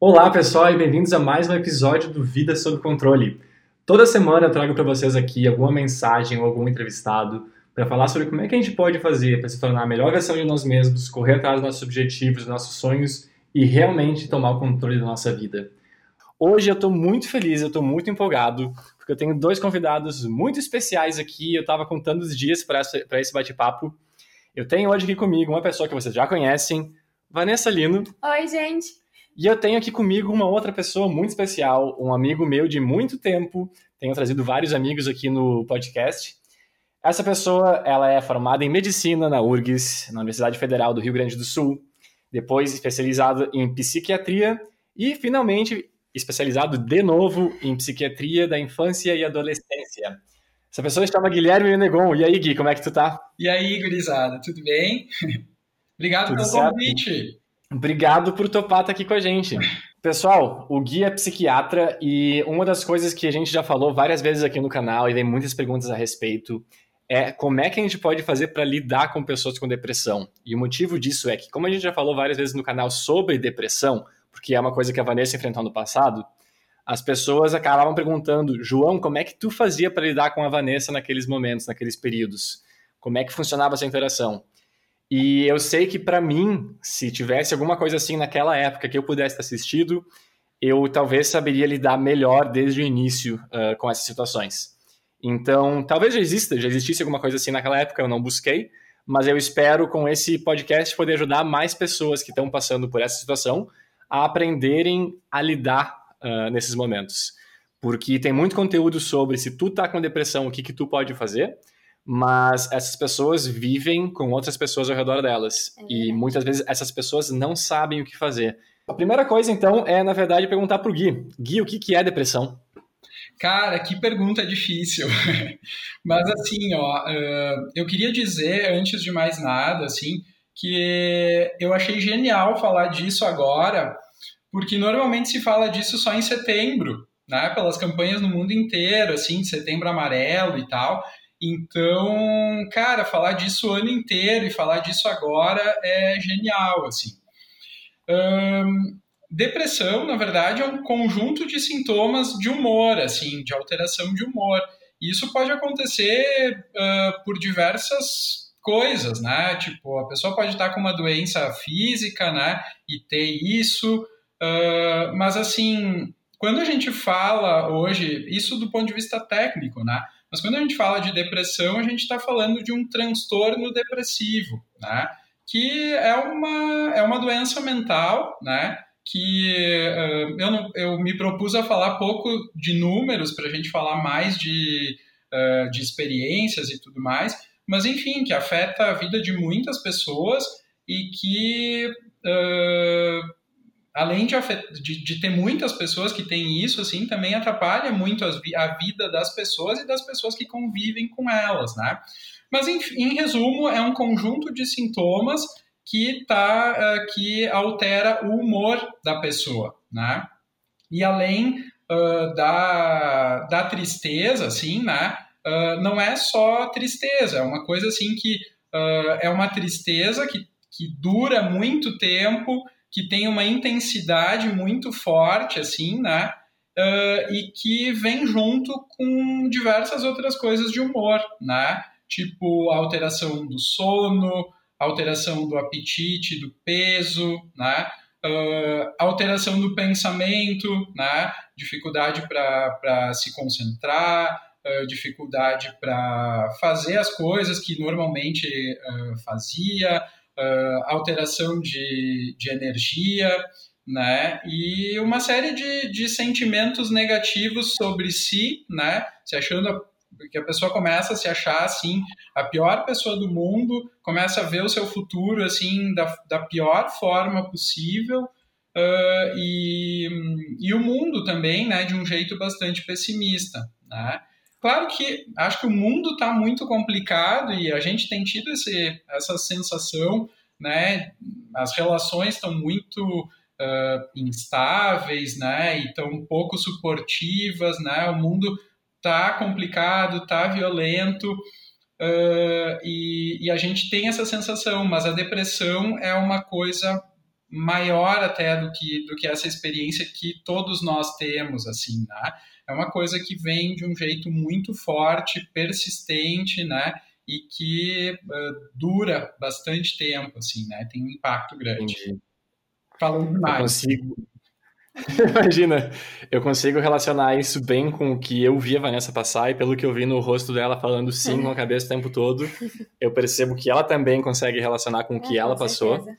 Olá, pessoal, e bem-vindos a mais um episódio do Vida Sob Controle. Toda semana eu trago para vocês aqui alguma mensagem ou algum entrevistado para falar sobre como é que a gente pode fazer para se tornar a melhor versão de nós mesmos, correr atrás dos nossos objetivos, dos nossos sonhos e realmente tomar o controle da nossa vida. Hoje eu estou muito feliz, eu estou muito empolgado, porque eu tenho dois convidados muito especiais aqui. Eu estava contando os dias para esse bate-papo. Eu tenho hoje aqui comigo uma pessoa que vocês já conhecem, Vanessa Lino. Oi, gente. E eu tenho aqui comigo uma outra pessoa muito especial, um amigo meu de muito tempo. Tenho trazido vários amigos aqui no podcast. Essa pessoa, ela é formada em medicina na URGS, na Universidade Federal do Rio Grande do Sul, depois especializado em psiquiatria e finalmente especializado de novo em psiquiatria da infância e adolescência. Essa pessoa se chama Guilherme Menegon. E aí, Gui, como é que tu tá? E aí, gurizada, tudo bem? Obrigado tudo pelo certo? convite. Obrigado por topar estar aqui com a gente. Pessoal, o Gui é psiquiatra e uma das coisas que a gente já falou várias vezes aqui no canal e tem muitas perguntas a respeito é como é que a gente pode fazer para lidar com pessoas com depressão. E o motivo disso é que, como a gente já falou várias vezes no canal sobre depressão, porque é uma coisa que a Vanessa enfrentou no passado, as pessoas acabavam perguntando, João, como é que tu fazia para lidar com a Vanessa naqueles momentos, naqueles períodos? Como é que funcionava essa interação? E eu sei que para mim, se tivesse alguma coisa assim naquela época que eu pudesse ter assistido, eu talvez saberia lidar melhor desde o início uh, com essas situações. Então, talvez já exista, já existisse alguma coisa assim naquela época, eu não busquei, mas eu espero com esse podcast poder ajudar mais pessoas que estão passando por essa situação a aprenderem a lidar uh, nesses momentos. Porque tem muito conteúdo sobre se tu tá com depressão, o que que tu pode fazer, mas essas pessoas vivem com outras pessoas ao redor delas. É e muitas vezes essas pessoas não sabem o que fazer. A primeira coisa, então, é, na verdade, perguntar pro Gui. Gui, o que, que é depressão? Cara, que pergunta difícil. Mas assim, ó, eu queria dizer, antes de mais nada, assim, que eu achei genial falar disso agora, porque normalmente se fala disso só em setembro, né? Pelas campanhas no mundo inteiro, assim, setembro amarelo e tal. Então, cara, falar disso o ano inteiro e falar disso agora é genial, assim. depressão, na verdade, é um conjunto de sintomas de humor, assim, de alteração de humor. E isso pode acontecer uh, por diversas coisas, né? Tipo, a pessoa pode estar com uma doença física, né? E ter isso, uh, mas assim, quando a gente fala hoje, isso do ponto de vista técnico, né? Mas quando a gente fala de depressão, a gente está falando de um transtorno depressivo, né? Que é uma, é uma doença mental, né? Que uh, eu, não, eu me propus a falar pouco de números para a gente falar mais de, uh, de experiências e tudo mais, mas enfim, que afeta a vida de muitas pessoas e que uh, além de, de, de, ter muitas pessoas que têm isso, assim, também atrapalha muito a vida das pessoas e das pessoas que convivem com elas, né? Mas, em, em resumo, é um conjunto de sintomas que, tá, uh, que altera o humor da pessoa, né? E além uh, da, da tristeza, assim, né? Uh, não é só tristeza, é uma coisa, assim, que é uma tristeza que, que dura muito tempo, que tem uma intensidade muito forte, assim, né? Uh, e que vem junto com diversas outras coisas de humor, né? Tipo alteração do sono, alteração do apetite, do peso, né? Uh, alteração do pensamento, né? Dificuldade para se concentrar, uh, dificuldade para fazer as coisas que normalmente fazia, uh, alteração de, de energia, né? E uma série de, de sentimentos negativos sobre si, né? Se achando a, que a pessoa começa a se achar assim a pior pessoa do mundo, começa a ver o seu futuro assim da, da pior forma possível uh, e, e o mundo também, né? De um jeito bastante pessimista, né? Claro que acho que o mundo está muito complicado e a gente tem tido esse, essa sensação, né? As relações estão muito uh, instáveis, né? E estão pouco suportivas, né? O mundo está complicado, está violento uh, e, e, a gente tem essa sensação, mas a depressão é uma coisa maior até do que, do que essa experiência que todos nós temos, assim, né? É uma coisa que vem de um jeito muito forte, persistente, né? E que uh, dura bastante tempo, assim, né? Tem um impacto grande. Entendi. Falando demais. Eu consigo... Imagina, eu consigo relacionar isso bem com o que eu vi a Vanessa passar e pelo que eu vi no rosto dela falando sim com a cabeça o tempo todo, eu percebo que ela também consegue relacionar com o que é, ela passou. Certeza.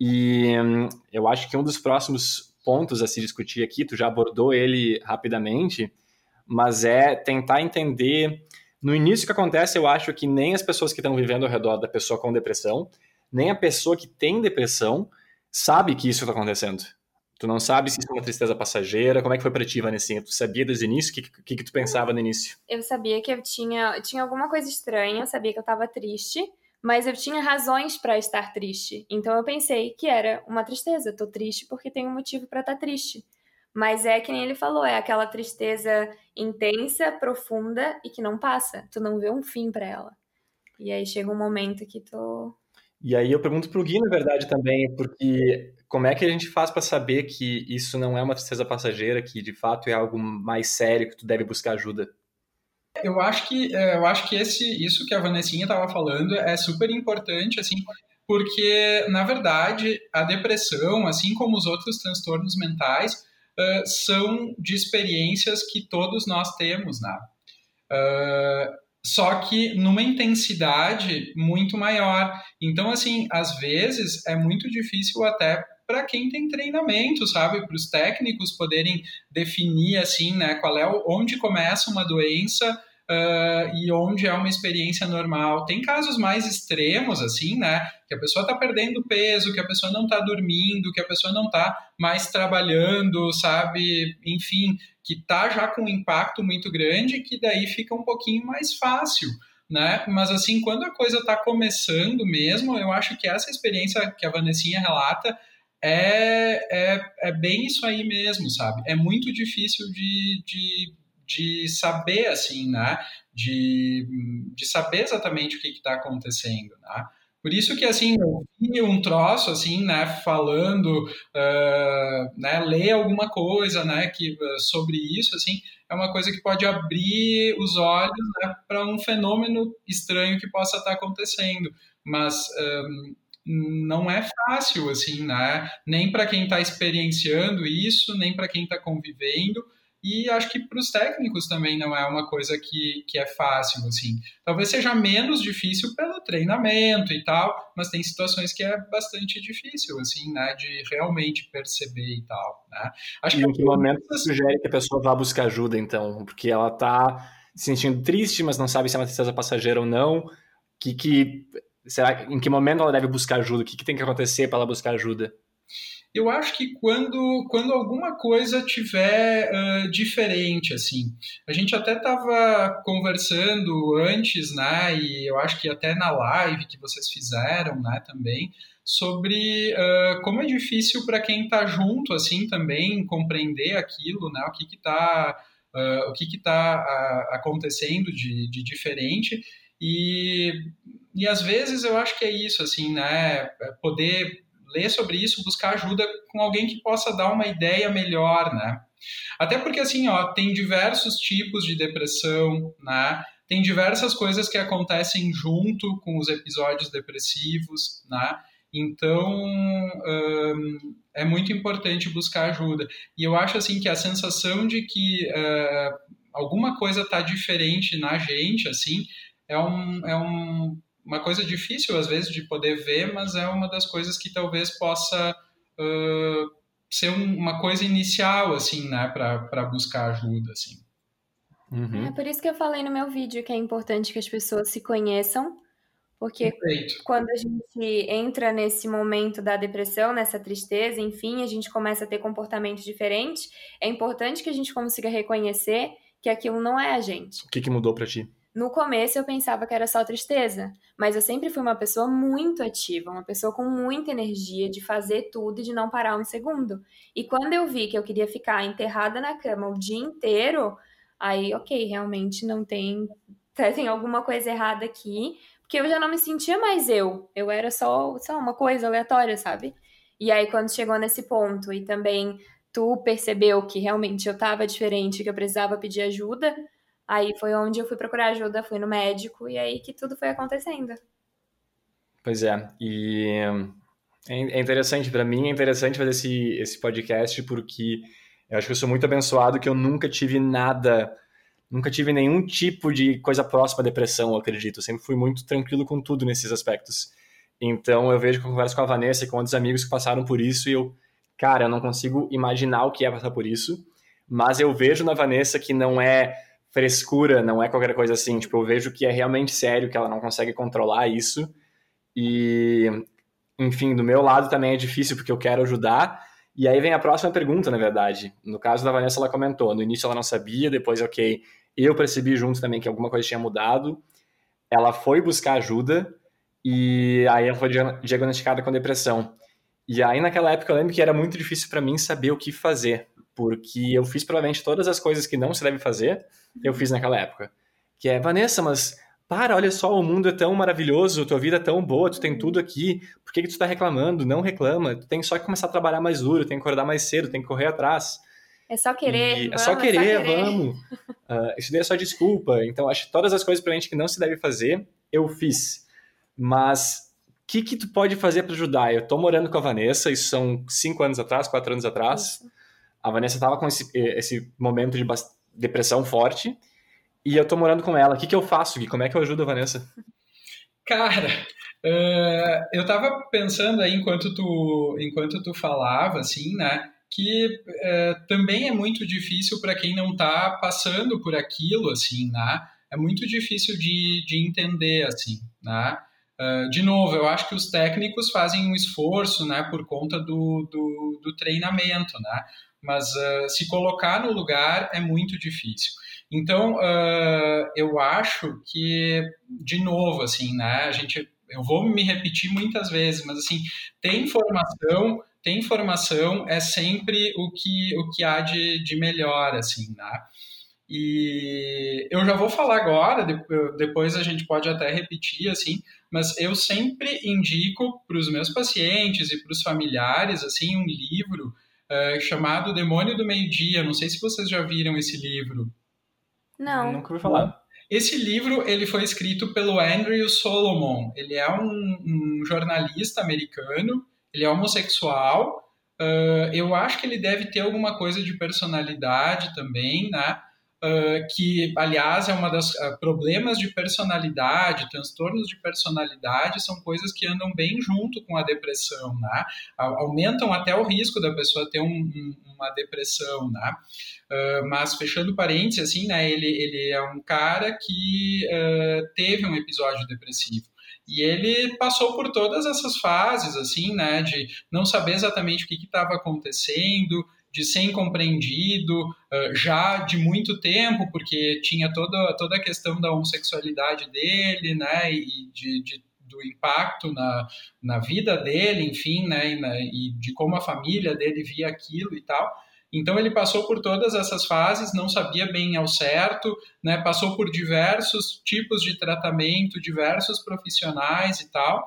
E hum, eu acho que um dos próximos pontos a se discutir aqui, tu já abordou ele rapidamente, mas é tentar entender. No início que acontece, eu acho que nem as pessoas que estão vivendo ao redor da pessoa com depressão, nem a pessoa que tem depressão sabe que isso está acontecendo. Tu não sabe se isso é uma tristeza passageira. Como é que foi pra ti, Vanessa? Tu sabia desde o início? O que, que, que tu pensava no início? Eu sabia que eu tinha, tinha alguma coisa estranha, eu sabia que eu estava triste, mas eu tinha razões para estar triste. Então eu pensei que era uma tristeza. Tô triste porque tenho um motivo para estar tá triste. Mas é que nem ele falou, é aquela tristeza intensa, profunda e que não passa. Tu não vê um fim para ela. E aí chega um momento que tu. E aí eu pergunto pro Gui, na verdade, também, porque como é que a gente faz para saber que isso não é uma tristeza passageira, que de fato é algo mais sério que tu deve buscar ajuda? Eu acho que é, eu acho que esse isso que a Vanessinha estava falando é super importante assim, porque na verdade a depressão, assim como os outros transtornos mentais, uh, são de experiências que todos nós temos, né? Uh, só que numa intensidade muito maior. Então, assim, às vezes é muito difícil até para quem tem treinamento, sabe? Para os técnicos poderem definir, assim, né, qual é o, onde começa uma doença Uh, e onde é uma experiência normal. Tem casos mais extremos, assim, né? Que a pessoa está perdendo peso, que a pessoa não está dormindo, que a pessoa não está mais trabalhando, sabe? Enfim, que está já com um impacto muito grande, que daí fica um pouquinho mais fácil. Né? Mas assim, quando a coisa está começando mesmo, eu acho que essa experiência que a Vanessinha relata é, é, é bem isso aí mesmo, sabe? É muito difícil de, de de saber, assim, né? De, de saber exatamente o que está acontecendo, né? Por isso que, assim, eu vi um troço, assim, né, falando, uh, né, ler alguma coisa, né, que, sobre isso, assim, é uma coisa que pode abrir os olhos, né, para um fenômeno estranho que possa estar tá acontecendo. Mas não é fácil, assim, né, nem para quem está experienciando isso, nem para quem está convivendo, e acho que para os técnicos também não é uma coisa que, que é fácil, assim. Talvez seja menos difícil pelo treinamento e tal, mas tem situações que é bastante difícil, assim, né, de realmente perceber e tal, né. Acho e que em que momento você sugere que a pessoa vá buscar ajuda, então? Porque ela está se sentindo triste, mas não sabe se é uma tristeza passageira ou não. Que, que, será, em que momento ela deve buscar ajuda? O que, que tem que acontecer para ela buscar ajuda? eu acho que quando, quando alguma coisa tiver uh, diferente, assim, a gente até estava conversando antes, né, e eu acho que até na live que vocês fizeram, né, também, sobre uh, como é difícil para quem está junto, assim, também compreender aquilo, né, o que está uh, o que está acontecendo de, de diferente e e às vezes eu acho que é isso, assim, né? Poder ler sobre isso, buscar ajuda com alguém que possa dar uma ideia melhor, né? Até porque, assim, ó, tem diversos tipos de depressão, né? Tem diversas coisas que acontecem junto com os episódios depressivos, né? Então, hum, é muito importante buscar ajuda. E eu acho, assim, que a sensação de que uh, alguma coisa está diferente na gente, assim, é um, é um uma coisa difícil às vezes de poder ver, mas é uma das coisas que talvez possa uh, ser um, uma coisa inicial assim, né, para buscar ajuda assim. Uhum. É por isso que eu falei no meu vídeo que é importante que as pessoas se conheçam, porque Perfeito. quando a gente entra nesse momento da depressão, nessa tristeza, enfim, a gente começa a ter comportamentos diferentes, é importante que a gente consiga reconhecer que aquilo não é a gente. O que, que mudou para ti? No começo eu pensava que era só tristeza, mas eu sempre fui uma pessoa muito ativa, uma pessoa com muita energia de fazer tudo e de não parar um segundo. E quando eu vi que eu queria ficar enterrada na cama o dia inteiro, aí, ok, realmente não tem tem alguma coisa errada aqui, porque eu já não me sentia mais eu. Eu era só, só uma coisa aleatória, sabe? E aí, quando chegou nesse ponto e também tu percebeu que realmente eu tava diferente, que eu precisava pedir ajuda, aí foi onde eu fui procurar ajuda, fui no médico e aí que tudo foi acontecendo. Pois é, e é, é interessante, para mim é interessante fazer esse, esse podcast porque eu acho que eu sou muito abençoado que eu nunca tive nada, nunca tive nenhum tipo de coisa próxima à depressão, eu acredito. Eu sempre fui muito tranquilo com tudo nesses aspectos. Então eu vejo que eu converso com a Vanessa e com outros amigos que passaram por isso e eu, cara, eu não consigo imaginar o que é passar por isso, mas eu vejo na Vanessa que não é frescura, não é qualquer coisa assim. Tipo, eu vejo que é realmente sério, que ela não consegue controlar isso. E enfim, do meu lado também é difícil porque eu quero ajudar. E aí vem a próxima pergunta, na verdade. No caso da Vanessa, ela comentou. No início ela não sabia, depois, ok, eu percebi junto também que alguma coisa tinha mudado. Ela foi buscar ajuda e aí ela foi diagnosticada com depressão. E aí naquela época eu lembro que era muito difícil para mim saber o que fazer, porque eu fiz provavelmente todas as coisas que não se deve fazer, eu fiz naquela época. Que é, Vanessa, mas para, olha só, o mundo é tão maravilhoso, tua vida é tão boa, tu tem tudo aqui, por que, que tu tá reclamando? Não reclama, tu tem só que começar a trabalhar mais duro, tem que acordar mais cedo, tem que correr atrás. É só querer, e vamos, é só querer, é só querer. vamos. Uh, isso daí é só desculpa. Então, acho que todas as coisas pra gente que não se deve fazer, eu fiz. Mas, o que que tu pode fazer para ajudar? Eu tô morando com a Vanessa, isso são cinco anos atrás, quatro anos atrás. Isso. A Vanessa tava com esse, esse momento de depressão forte, e eu tô morando com ela. O que, que eu faço, Gui? Como é que eu ajudo a Vanessa? Cara, uh, eu tava pensando aí enquanto tu, enquanto tu falava, assim, né? Que uh, também é muito difícil para quem não tá passando por aquilo, assim, né? É muito difícil de, de entender, assim, né? Uh, de novo, eu acho que os técnicos fazem um esforço, né, por conta do, do, do treinamento, né? Mas se colocar no lugar é muito difícil. Então, uh, eu acho que, de novo, assim, né, a gente, eu vou me repetir muitas vezes, mas assim, ter informação, ter informação é sempre o que, o que há de, de melhor, assim, né? E eu já vou falar agora, depois a gente pode até repetir, assim, mas eu sempre indico para os meus pacientes e para os familiares, assim, um livro uh, chamado Demônio do Meio Dia. Não sei se vocês já viram esse livro. Não. Nunca ouvi falar. Esse livro ele foi escrito pelo Andrew Solomon. Ele é um, um jornalista americano. Ele é homossexual. Uh, eu acho que ele deve ter alguma coisa de personalidade também, né? Uh, que, aliás, é uma das uh, problemas de personalidade, transtornos de personalidade são coisas que andam bem junto com a depressão, né? Aumentam até o risco da pessoa ter um, um, uma depressão, né? Uh, mas fechando parênteses, assim, né? Ele, ele é um cara que teve um episódio depressivo. E ele passou por todas essas fases, assim, né, de não saber exatamente o que estava acontecendo, de ser incompreendido uh, já de muito tempo, porque tinha toda, toda a questão da homossexualidade dele, né, e de, de do impacto na, na vida dele, enfim, né, e, na, e de como a família dele via aquilo e tal. Então ele passou por todas essas fases, não sabia bem ao certo, né, passou por diversos tipos de tratamento, diversos profissionais e tal.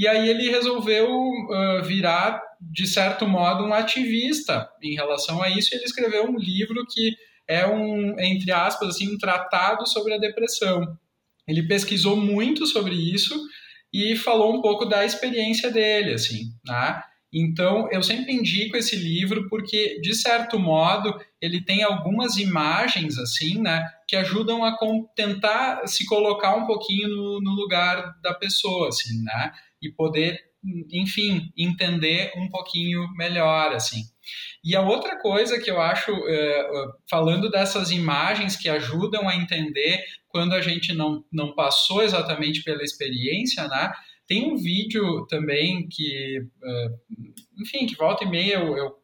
E aí ele resolveu uh, virar, de certo modo, um ativista em relação a isso. E ele escreveu um livro que é um, entre aspas, assim, um tratado sobre a depressão. Ele pesquisou muito sobre isso e falou um pouco da experiência dele, assim, né? Então, eu sempre indico esse livro porque, de certo modo, ele tem algumas imagens, assim, né, que ajudam a tentar se colocar um pouquinho no, no lugar da pessoa, assim, né? E poder, enfim, entender um pouquinho melhor, assim. E a outra coisa que eu acho, é, falando dessas imagens que ajudam a entender quando a gente não, não passou exatamente pela experiência, né? Tem um vídeo também que, é, enfim, que volta e meia eu, eu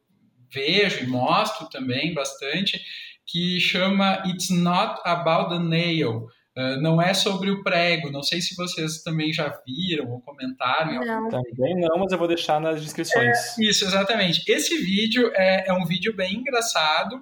vejo e mostro também bastante, que chama It's Not About the Nail, Uh, não é sobre o prego. Não sei se vocês também já viram ou comentaram. Não. Também não, mas eu vou deixar nas descrições. É, isso, exatamente. Esse vídeo é, é um vídeo bem engraçado.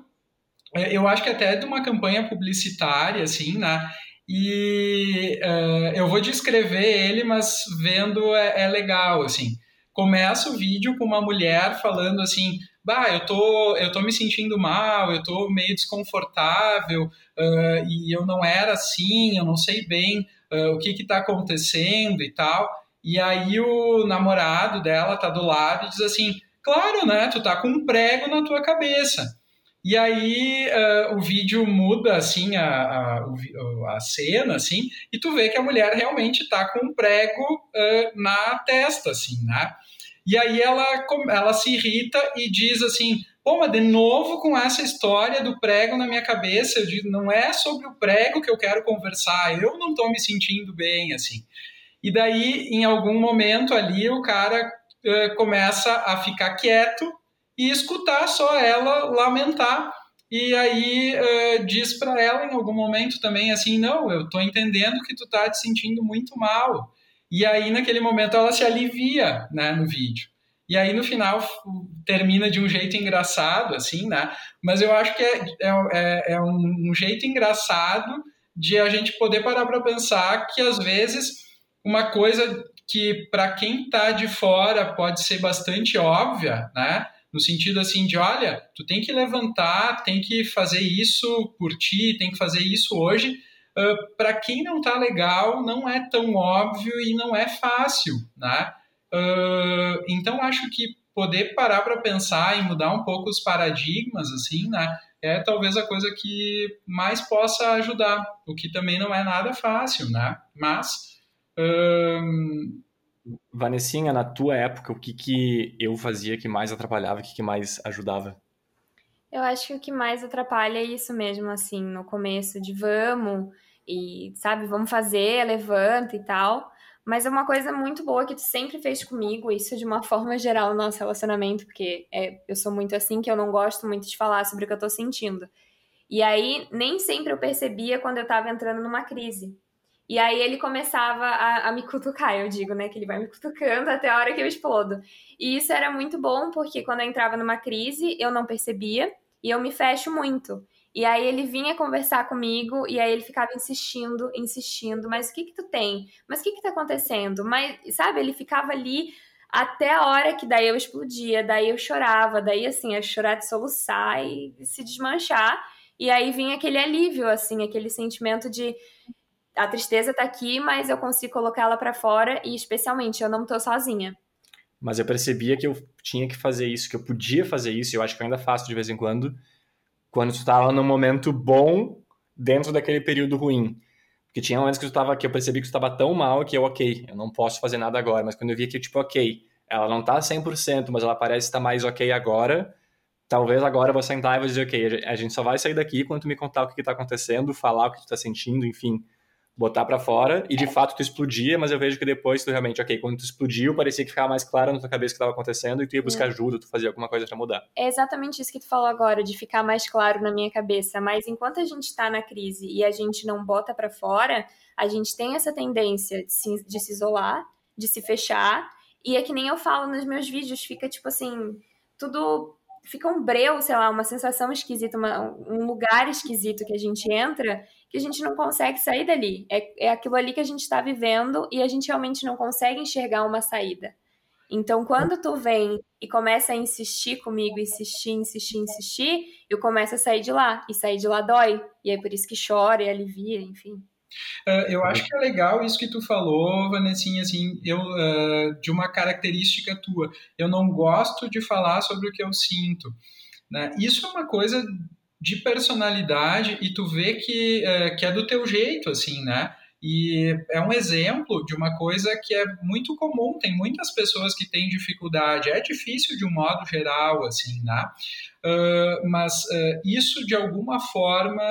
É, eu acho que até é de uma campanha publicitária, assim, né? E uh, eu vou descrever ele, mas vendo é, é legal, assim. começa o vídeo com uma mulher falando assim, bah, eu tô, eu tô me sentindo mal, eu tô meio desconfortável, uh, e eu não era assim, eu não sei bem uh, o que que tá acontecendo e tal. E aí o namorado dela tá do lado e diz assim, claro, né, tu tá com um prego na tua cabeça. E aí uh, o vídeo muda assim a, a, a, cena assim e tu vê que a mulher realmente está com um prego na testa assim, né? E aí ela ela se irrita e diz assim, pô, mas de novo com essa história do prego na minha cabeça, eu digo, não é sobre o prego que eu quero conversar, eu não estou me sentindo bem assim. E daí em algum momento ali o cara uh, começa a ficar quieto e escutar só ela lamentar. E aí uh, diz para ela em algum momento também assim, não, eu tô entendendo que tu tá te sentindo muito mal. E aí naquele momento ela se alivia, né, no vídeo. E aí no final termina de um jeito engraçado, assim, né? Mas eu acho que é, é, é, é um, jeito engraçado de a gente poder parar para pensar que às vezes uma coisa que para quem está de fora pode ser bastante óbvia, né? no sentido assim de, olha, tu tem que levantar, tem que fazer isso por ti, tem que fazer isso hoje. Uh, para quem não tá legal, não é tão óbvio e não é fácil, né? Uh, então acho que poder parar para pensar e mudar um pouco os paradigmas, assim, né? É talvez a coisa que mais possa ajudar, o que também não é nada fácil, né? Mas uh, Vanessinha, na tua época, o que, que eu fazia que mais atrapalhava, o que, que mais ajudava? Eu acho que o que mais atrapalha é isso mesmo, assim, no começo de vamos e, sabe, vamos fazer, levanta e tal. Mas é uma coisa muito boa que tu sempre fez comigo, isso de uma forma geral no nosso relacionamento, porque é, eu sou muito assim que eu não gosto muito de falar sobre o que eu tô sentindo. E aí, nem sempre eu percebia quando eu tava entrando numa crise. E aí ele começava a, a, me cutucar, eu digo, né? Que ele vai me cutucando até a hora que eu explodo. E isso era muito bom, porque quando eu entrava numa crise, eu não percebia e eu me fecho muito. E aí ele vinha conversar comigo e aí ele ficava insistindo, insistindo, mas o que que tu tem? Mas o que que tá acontecendo? Mas, sabe, ele ficava ali até a hora que daí eu explodia, daí eu chorava, daí assim, a chorar de soluçar e se desmanchar. E aí vinha aquele alívio, assim, aquele sentimento de a tristeza tá aqui, mas eu consigo colocá-la para fora e especialmente eu não tô sozinha. Mas eu percebia que eu tinha que fazer isso, que eu podia fazer isso, e eu acho que eu ainda faço de vez em quando, quando tu tava num momento bom dentro daquele período ruim. Porque tinha momentos que tu tava que eu percebi que tu tava tão mal que eu, OK, eu não posso fazer nada agora, mas quando eu via que tipo, OK, ela não tá 100%, mas ela parece estar mais OK agora, talvez agora eu vou sentar e vou dizer, OK, a gente só vai sair daqui quando tu me contar o que, que tá acontecendo, falar o que tu tá sentindo, enfim botar para fora e de fato tu explodia, mas eu vejo que depois tu realmente, ok, quando tu explodiu, parecia que ficava mais claro na tua cabeça o que estava acontecendo e tu ia buscar é. ajuda, tu fazia alguma coisa para mudar. É exatamente isso que tu falou agora, de ficar mais claro na minha cabeça, mas enquanto a gente está na crise e a gente não bota para fora, a gente tem essa tendência de se, de se isolar, de se fechar, e é que nem eu falo nos meus vídeos, fica tipo assim, tudo fica um breu, sei lá, uma sensação esquisita, uma, um lugar esquisito que a gente entra, que a gente não consegue sair dali. É, é aquilo ali que a gente está vivendo e a gente realmente não consegue enxergar uma saída. Então, quando tu vem e começa a insistir comigo, insistir, insistir, insistir, eu começo a sair de lá. E sair de lá dói. E é por isso que chora e alivia, enfim. Uh, eu acho que é legal isso que tu falou, Vanessinha, assim, eu, uh, de uma característica tua. Eu não gosto de falar sobre o que eu sinto. Né? Isso é uma coisa de personalidade e tu vê que, uh, que é do teu jeito, assim, né? E é um exemplo de uma coisa que é muito comum, tem muitas pessoas que têm dificuldade, é difícil de um modo geral, assim, né? mas isso, de alguma forma,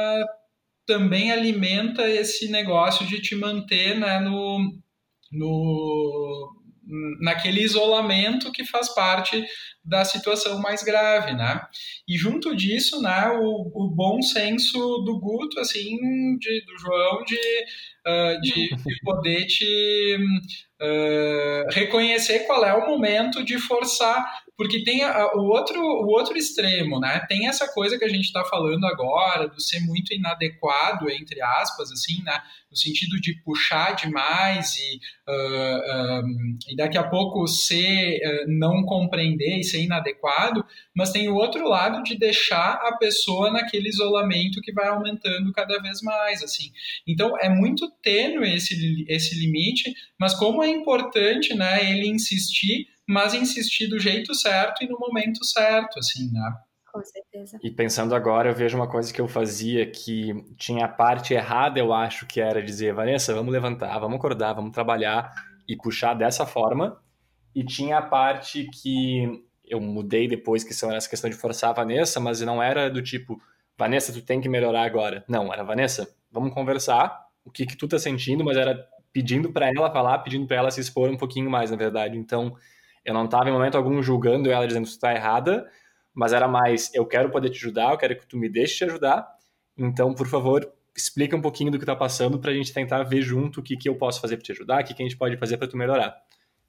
também alimenta esse negócio de te manter né, no, no, naquele isolamento que faz parte da situação mais grave, né? E junto disso, né, o, o bom senso do Guto, assim, de, do João, de, uh, de, de, poder te uh, reconhecer qual é o momento de forçar porque tem a, o, outro, o outro extremo, né? Tem essa coisa que a gente está falando agora, do ser muito inadequado, entre aspas, assim, né? No sentido de puxar demais e, uh, um, e daqui a pouco ser, uh, não compreender e ser inadequado, mas tem o outro lado de deixar a pessoa naquele isolamento que vai aumentando cada vez mais, assim. Então, é muito tênue esse, esse limite, mas como é importante, né, ele insistir mas insistir do jeito certo e no momento certo, assim, né? Com certeza. E pensando agora, eu vejo uma coisa que eu fazia que tinha a parte errada, eu acho, que era dizer, Vanessa, vamos levantar, vamos acordar, vamos trabalhar e puxar dessa forma. E tinha a parte que eu mudei depois, que são essa questão de forçar a Vanessa, mas não era do tipo, Vanessa, tu tem que melhorar agora. Não, era Vanessa, vamos conversar, o que que tu tá sentindo, mas era pedindo para ela falar, pedindo para ela se expor um pouquinho mais, na verdade. Então, eu não estava em momento algum julgando ela, dizendo que tu está errada, mas era mais, eu quero poder te ajudar, eu quero que tu me deixe te ajudar, então, por favor, explica um pouquinho do que está passando para a gente tentar ver junto o que, que eu posso fazer para te ajudar, o que, que a gente pode fazer para tu melhorar.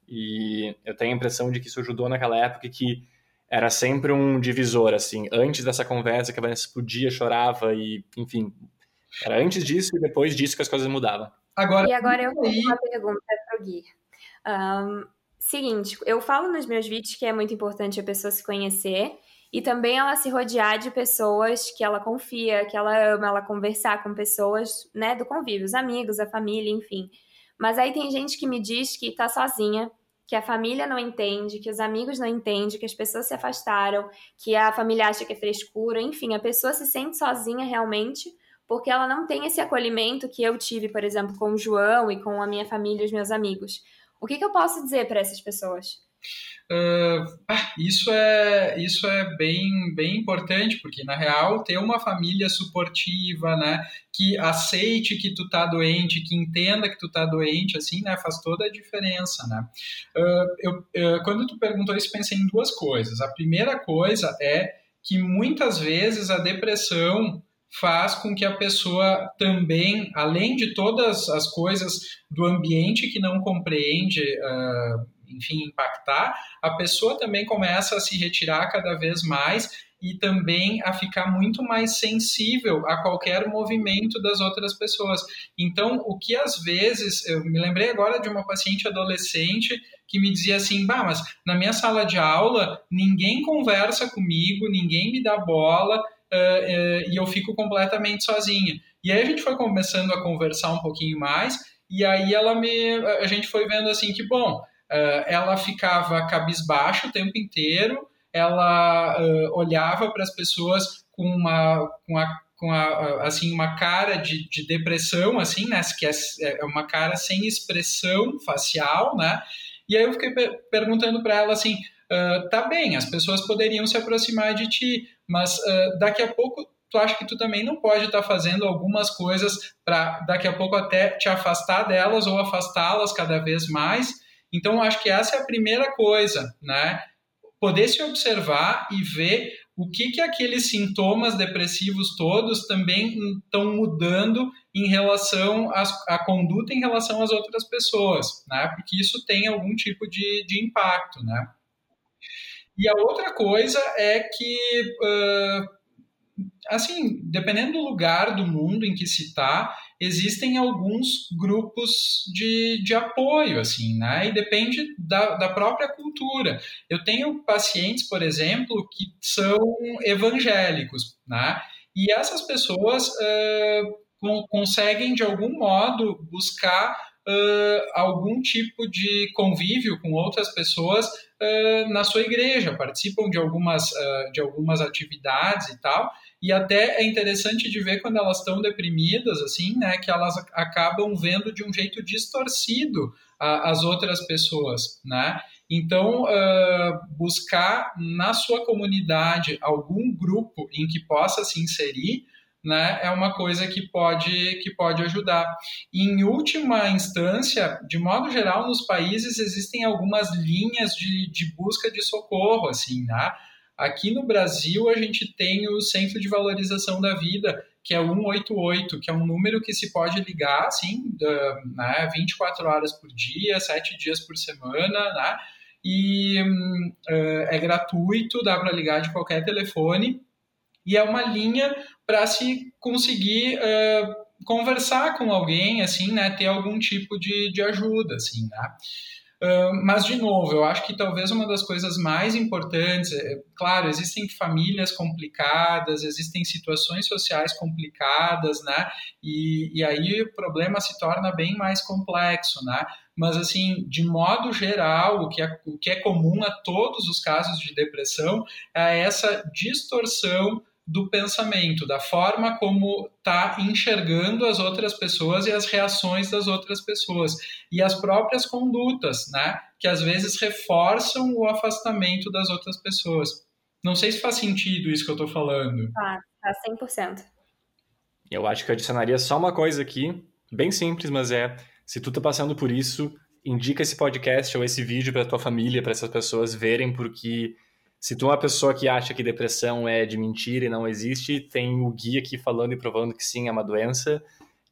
E eu tenho a impressão de que isso ajudou naquela época que era sempre um divisor, assim, antes dessa conversa que a Vanessa explodia, chorava e, enfim, era antes disso e depois disso que as coisas mudavam. Agora, e agora eu tenho uma pergunta para o Gui. Um, Seguinte, eu falo nos meus vídeos que é muito importante a pessoa se conhecer e também ela se rodear de pessoas que ela confia, que ela ama, ela conversar com pessoas, né, do convívio, os amigos, a família, enfim. Mas aí tem gente que me diz que tá sozinha, que a família não entende, que os amigos não entendem, que as pessoas se afastaram, que a família acha que é frescura, enfim, a pessoa se sente sozinha realmente porque ela não tem esse acolhimento que eu tive, por exemplo, com o João e com a minha família e os meus amigos. O que, que eu posso dizer para essas pessoas? Uh, isso é isso é bem bem importante porque na real ter uma família suportiva né que aceite que tu tá doente que entenda que tu tá doente assim né faz toda a diferença né uh, eu, uh, quando tu perguntou isso pensei em duas coisas a primeira coisa é que muitas vezes a depressão faz com que a pessoa também, além de todas as coisas do ambiente que não compreende, uh, enfim, impactar, a pessoa também começa a se retirar cada vez mais e também a ficar muito mais sensível a qualquer movimento das outras pessoas. Então, o que às vezes, eu me lembrei agora de uma paciente adolescente que me dizia assim: bah, mas na minha sala de aula ninguém conversa comigo, ninguém me dá bola, uh, e eu fico completamente sozinha. E aí a gente foi começando a conversar um pouquinho mais, e aí ela me, a gente foi vendo assim que, bom, uh, ela ficava cabisbaixo o tempo inteiro, ela olhava para as pessoas com uma, com a com a, assim uma cara de, de depressão assim né que é, é uma cara sem expressão facial né e aí eu fiquei perguntando para ela assim uh, tá bem as pessoas poderiam se aproximar de ti mas uh, daqui a pouco tu acha que tu também não pode estar tá fazendo algumas coisas para daqui a pouco até te afastar delas ou afastá-las cada vez mais. Então, acho que essa é a primeira coisa, né? Poder se observar e ver o que, que aqueles sintomas depressivos todos também estão mudando em relação à conduta em relação às outras pessoas, né? Porque isso tem algum tipo de, de impacto, né? E a outra coisa é que, uh, assim, dependendo do lugar do mundo em que se está, existem alguns grupos de, de apoio, assim, né? E depende da, da própria cultura. Eu tenho pacientes, por exemplo, que são evangélicos, né? E essas pessoas uh, conseguem, de algum modo, buscar uh, algum tipo de convívio com outras pessoas uh, na sua igreja, participam de algumas, uh, de algumas atividades e tal. E até é interessante de ver quando elas estão deprimidas, assim, né, que elas acabam vendo de um jeito distorcido as outras pessoas, né? Então, uh, buscar na sua comunidade algum grupo em que possa se inserir né, é uma coisa que pode, que pode ajudar. E, em última instância, de modo geral, nos países existem algumas linhas de, de busca de socorro, assim, né? Aqui no Brasil, a gente tem o Centro de Valorização da Vida, que é 188, que é um número que se pode ligar, assim, né, 24 horas por dia, 7 dias por semana, né? e uh, é gratuito, dá para ligar de qualquer telefone e é uma linha para se conseguir uh, conversar com alguém, assim, né, ter algum tipo de, de ajuda, assim, né. Uh, mas, de novo, eu acho que talvez uma das coisas mais importantes, é, claro, existem famílias complicadas, existem situações sociais complicadas, né? E, e aí o problema se torna bem mais complexo, né? Mas, assim, de modo geral, o que, é, o que é comum a todos os casos de depressão é essa distorção do pensamento, da forma como está enxergando as outras pessoas e as reações das outras pessoas e as próprias condutas, né, que às vezes reforçam o afastamento das outras pessoas. Não sei se faz sentido isso que eu estou falando. Ah, tá 100%. Eu acho que eu adicionaria só uma coisa aqui, bem simples, mas é, se tu tá passando por isso, indica esse podcast ou esse vídeo para tua família, para essas pessoas verem, porque se tu é uma pessoa que acha que depressão é de mentira e não existe, tem o guia aqui falando e provando que sim, é uma doença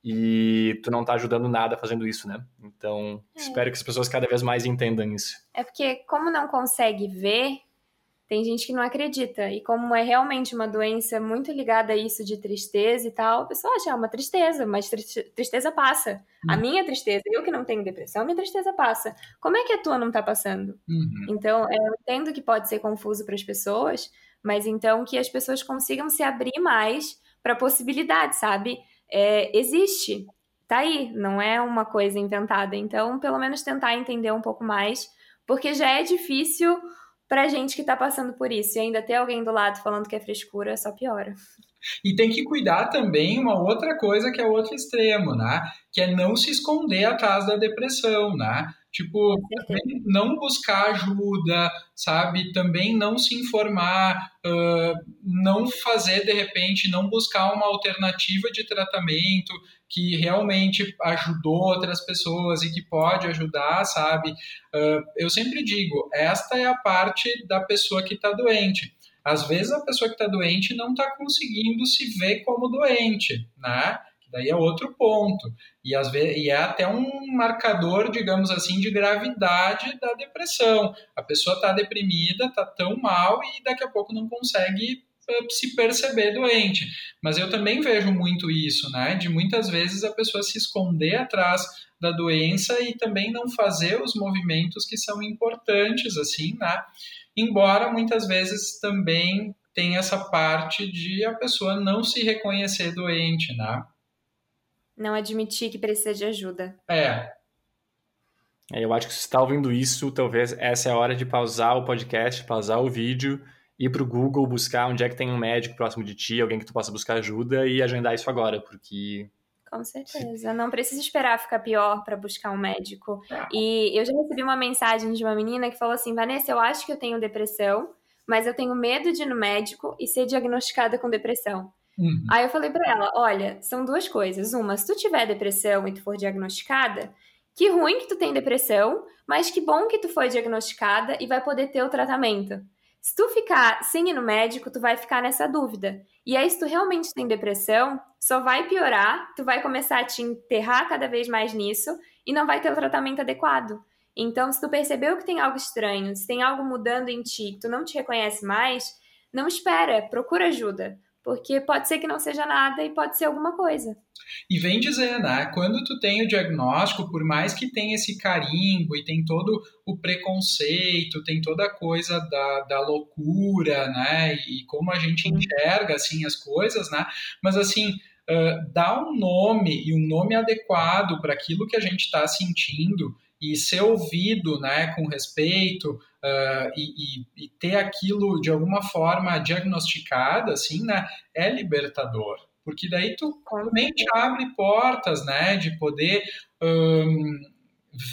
e tu não tá ajudando nada fazendo isso, né? Então, é. espero que as pessoas cada vez mais entendam isso. É porque como não consegue ver, tem gente que não acredita. E como é realmente uma doença muito ligada a isso de tristeza e tal, a pessoa acha, é uma tristeza, mas tristeza passa. Uhum. A minha tristeza, eu que não tenho depressão, minha tristeza passa. Como é que a tua não tá passando? Uhum. Então, é, eu entendo que pode ser confuso para as pessoas, mas então que as pessoas consigam se abrir mais para possibilidade, sabe? É, existe, tá aí, não é uma coisa inventada. Então, pelo menos tentar entender um pouco mais, porque já é difícil pra gente que tá passando por isso. E ainda ter alguém do lado falando que é frescura, só piora. E tem que cuidar também uma outra coisa que é o outro extremo, né? Que é não se esconder atrás da depressão, né? Tipo, não buscar ajuda, sabe? Também não se informar, uh, não fazer de repente, não buscar uma alternativa de tratamento que realmente ajudou outras pessoas e que pode ajudar, sabe? Uh, eu sempre digo, esta é a parte da pessoa que está doente. Às vezes a pessoa que está doente não está conseguindo se ver como doente, né? Daí é outro ponto. E, às vezes, e é até um marcador, digamos assim, de gravidade da depressão. A pessoa está deprimida, está tão mal e daqui a pouco não consegue eh, se perceber doente. Mas eu também vejo muito isso, né? De muitas vezes a pessoa se esconder atrás da doença e também não fazer os movimentos que são importantes, assim, né? Embora muitas vezes também tem essa parte de a pessoa não se reconhecer doente, né? Não admitir que precisa de ajuda. É. é eu acho que se você está ouvindo isso, talvez essa é a hora de pausar o podcast, pausar o vídeo, ir para o Google buscar onde é que tem um médico próximo de ti, alguém que tu possa buscar ajuda e agendar isso agora, porque com certeza. Não precisa esperar ficar pior para buscar um médico. E eu já recebi uma mensagem de uma menina que falou assim: Vanessa, eu acho que eu tenho depressão, mas eu tenho medo de ir no médico e ser diagnosticada com depressão. Uhum. Aí eu falei para ela: olha, são duas coisas. Uma, se tu tiver depressão e tu for diagnosticada, que ruim que tu tem depressão, mas que bom que tu foi diagnosticada e vai poder ter o tratamento. Se tu ficar sem ir no médico, tu vai ficar nessa dúvida. E aí, se tu realmente tem depressão, só vai piorar, tu vai começar a te enterrar cada vez mais nisso e não vai ter o tratamento adequado. Então, se tu percebeu que tem algo estranho, se tem algo mudando em ti, que tu não te reconhece mais, não espera, procura ajuda porque pode ser que não seja nada e pode ser alguma coisa. E vem dizer, né? Quando tu tem o diagnóstico, por mais que tenha esse carimbo e tem todo o preconceito, tem toda a coisa da, da loucura, né? E como a gente enxerga, assim, as coisas, né? Mas, assim, uh, dá um nome e um nome adequado para aquilo que a gente está sentindo e ser ouvido né, com respeito uh, e, e, e, ter aquilo de alguma forma diagnosticado, assim, né, é libertador. Porque daí tu realmente abre portas, né, de poder um,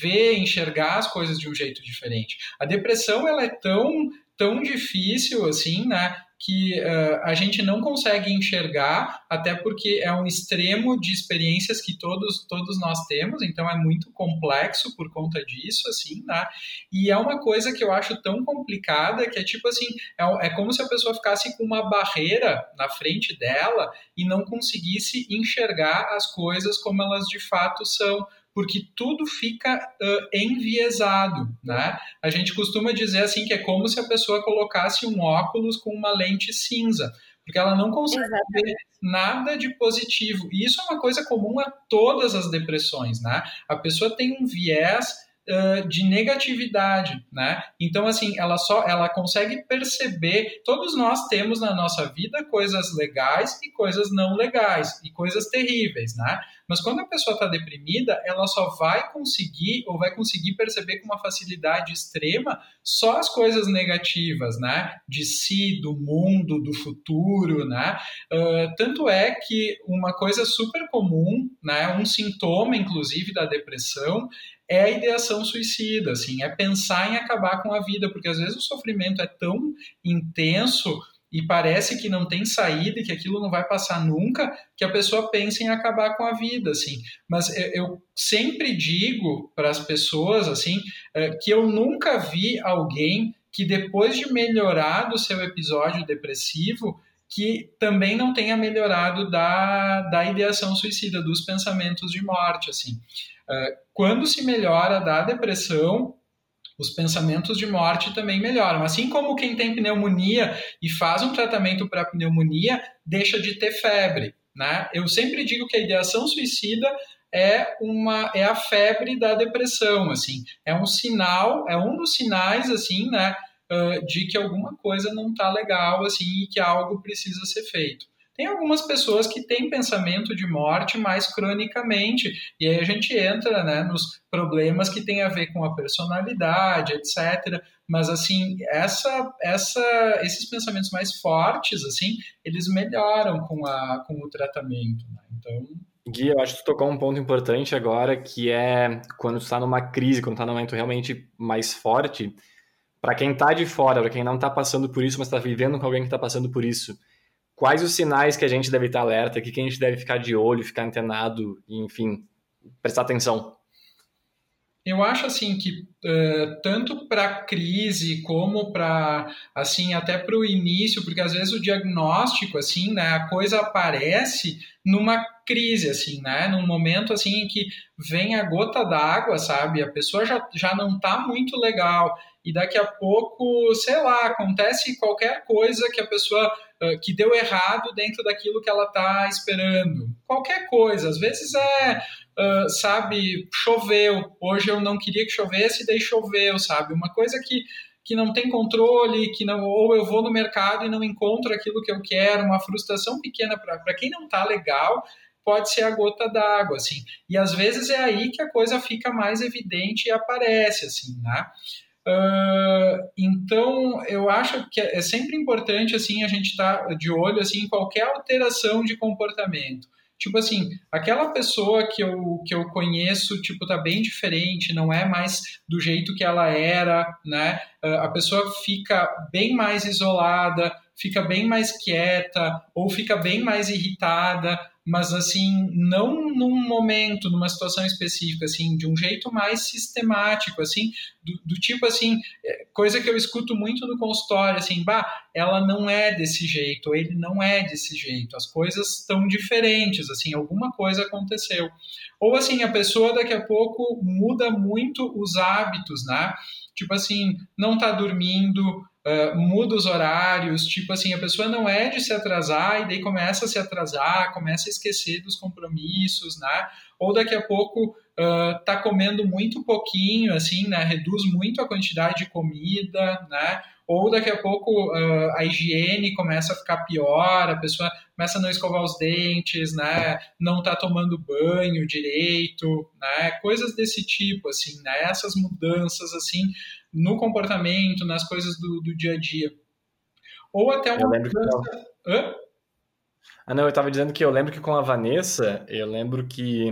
ver, enxergar as coisas de um jeito diferente. A depressão, ela é tão, tão difícil, assim, né, que uh, a gente não consegue enxergar, até porque é um extremo de experiências que todos, todos nós temos, então é muito complexo por conta disso, assim, né? E é uma coisa que eu acho tão complicada que é tipo assim, é, é como se a pessoa ficasse com uma barreira na frente dela e não conseguisse enxergar as coisas como elas de fato são porque tudo fica uh, enviesado, né? A gente costuma dizer assim que é como se a pessoa colocasse um óculos com uma lente cinza, porque ela não consegue Exatamente. ver nada de positivo. E isso é uma coisa comum a todas as depressões, né? A pessoa tem um viés de negatividade, né? Então assim, ela só ela consegue perceber, todos nós temos na nossa vida coisas legais e coisas não legais e coisas terríveis, né? Mas quando a pessoa está deprimida, ela só vai conseguir ou vai conseguir perceber com uma facilidade extrema só as coisas negativas, né? De si, do mundo, do futuro, né? Uh, tanto é que uma coisa super comum, né? Um sintoma, inclusive, da depressão é a ideação suicida, assim, é pensar em acabar com a vida, porque às vezes o sofrimento é tão intenso e parece que não tem saída e que aquilo não vai passar nunca, que a pessoa pensa em acabar com a vida, assim. Mas eu sempre digo para as pessoas, assim, é, que eu nunca vi alguém que depois de melhorar do seu episódio depressivo, que também não tenha melhorado da, da ideação suicida, dos pensamentos de morte, assim. Quando se melhora da depressão, os pensamentos de morte também melhoram. Assim como quem tem pneumonia e faz um tratamento para pneumonia, deixa de ter febre. Né? Eu sempre digo que a ideação suicida é uma é a febre da depressão, assim, é um sinal, é um dos sinais, assim, né, de que alguma coisa não está legal, assim, e que algo precisa ser feito. Tem algumas pessoas que têm pensamento de morte mais cronicamente, e aí a gente entra né, nos problemas que tem a ver com a personalidade, etc. Mas assim, essa, essa, esses pensamentos mais fortes, assim, eles melhoram com, a, com o tratamento. Né? Então, Gui, eu acho que tu tocou um ponto importante agora, que é quando tu está numa crise, quando está num momento realmente mais forte, para quem está de fora, para quem não está passando por isso, mas está vivendo com alguém que está passando por isso, quais os sinais que a gente deve estar alerta, que, que a gente deve ficar de olho, ficar antenado, enfim, prestar atenção? Eu acho assim que uh, tanto para crise como para assim até para o início, porque às vezes o diagnóstico assim, né, a coisa aparece numa crise assim, né, num momento assim em que vem a gota d'água, sabe? A pessoa já, já não está muito legal e daqui a pouco, sei lá, acontece qualquer coisa que a pessoa que deu errado dentro daquilo que ela está esperando. Qualquer coisa, às vezes é, uh, sabe, choveu. Hoje eu não queria que chovesse, daí choveu, sabe? Uma coisa que, que não tem controle, que não, ou eu vou no mercado e não encontro aquilo que eu quero, uma frustração pequena para quem não está legal, pode ser a gota d'água, assim. E às vezes é aí que a coisa fica mais evidente e aparece, assim, né? Uh, então, eu acho que é sempre importante assim a gente estar tá de olho assim em qualquer alteração de comportamento. Tipo assim, aquela pessoa que eu, que eu conheço, tipo, tá bem diferente, não é mais do jeito que ela era, né? Uh, a pessoa fica bem mais isolada, fica bem mais quieta ou fica bem mais irritada, mas assim, não num momento, numa situação específica, assim, de um jeito mais sistemático, assim, do, do, tipo assim, é, coisa que eu escuto muito no consultório, assim, bah, ela não é desse jeito, ele não é desse jeito, as coisas estão diferentes, assim, alguma coisa aconteceu. Ou assim, a pessoa daqui a pouco muda muito os hábitos, né? Tipo assim, não tá dormindo, uh, muda os horários, tipo assim, a pessoa não é de se atrasar e daí começa a se atrasar, começa a esquecer dos compromissos, né? Ou daqui a pouco uh, tá comendo muito pouquinho, assim, né? Reduz muito a quantidade de comida, né? Ou daqui a pouco uh, a higiene começa a ficar pior, a pessoa começa a não escovar os dentes, né? Não tá tomando banho direito, né? Coisas desse tipo, assim, né? Essas mudanças, assim, no comportamento, nas coisas do, do dia a dia. Ou até uma mudança... Que... Hã? Ah, não, eu estava dizendo que eu lembro que com a Vanessa, eu lembro que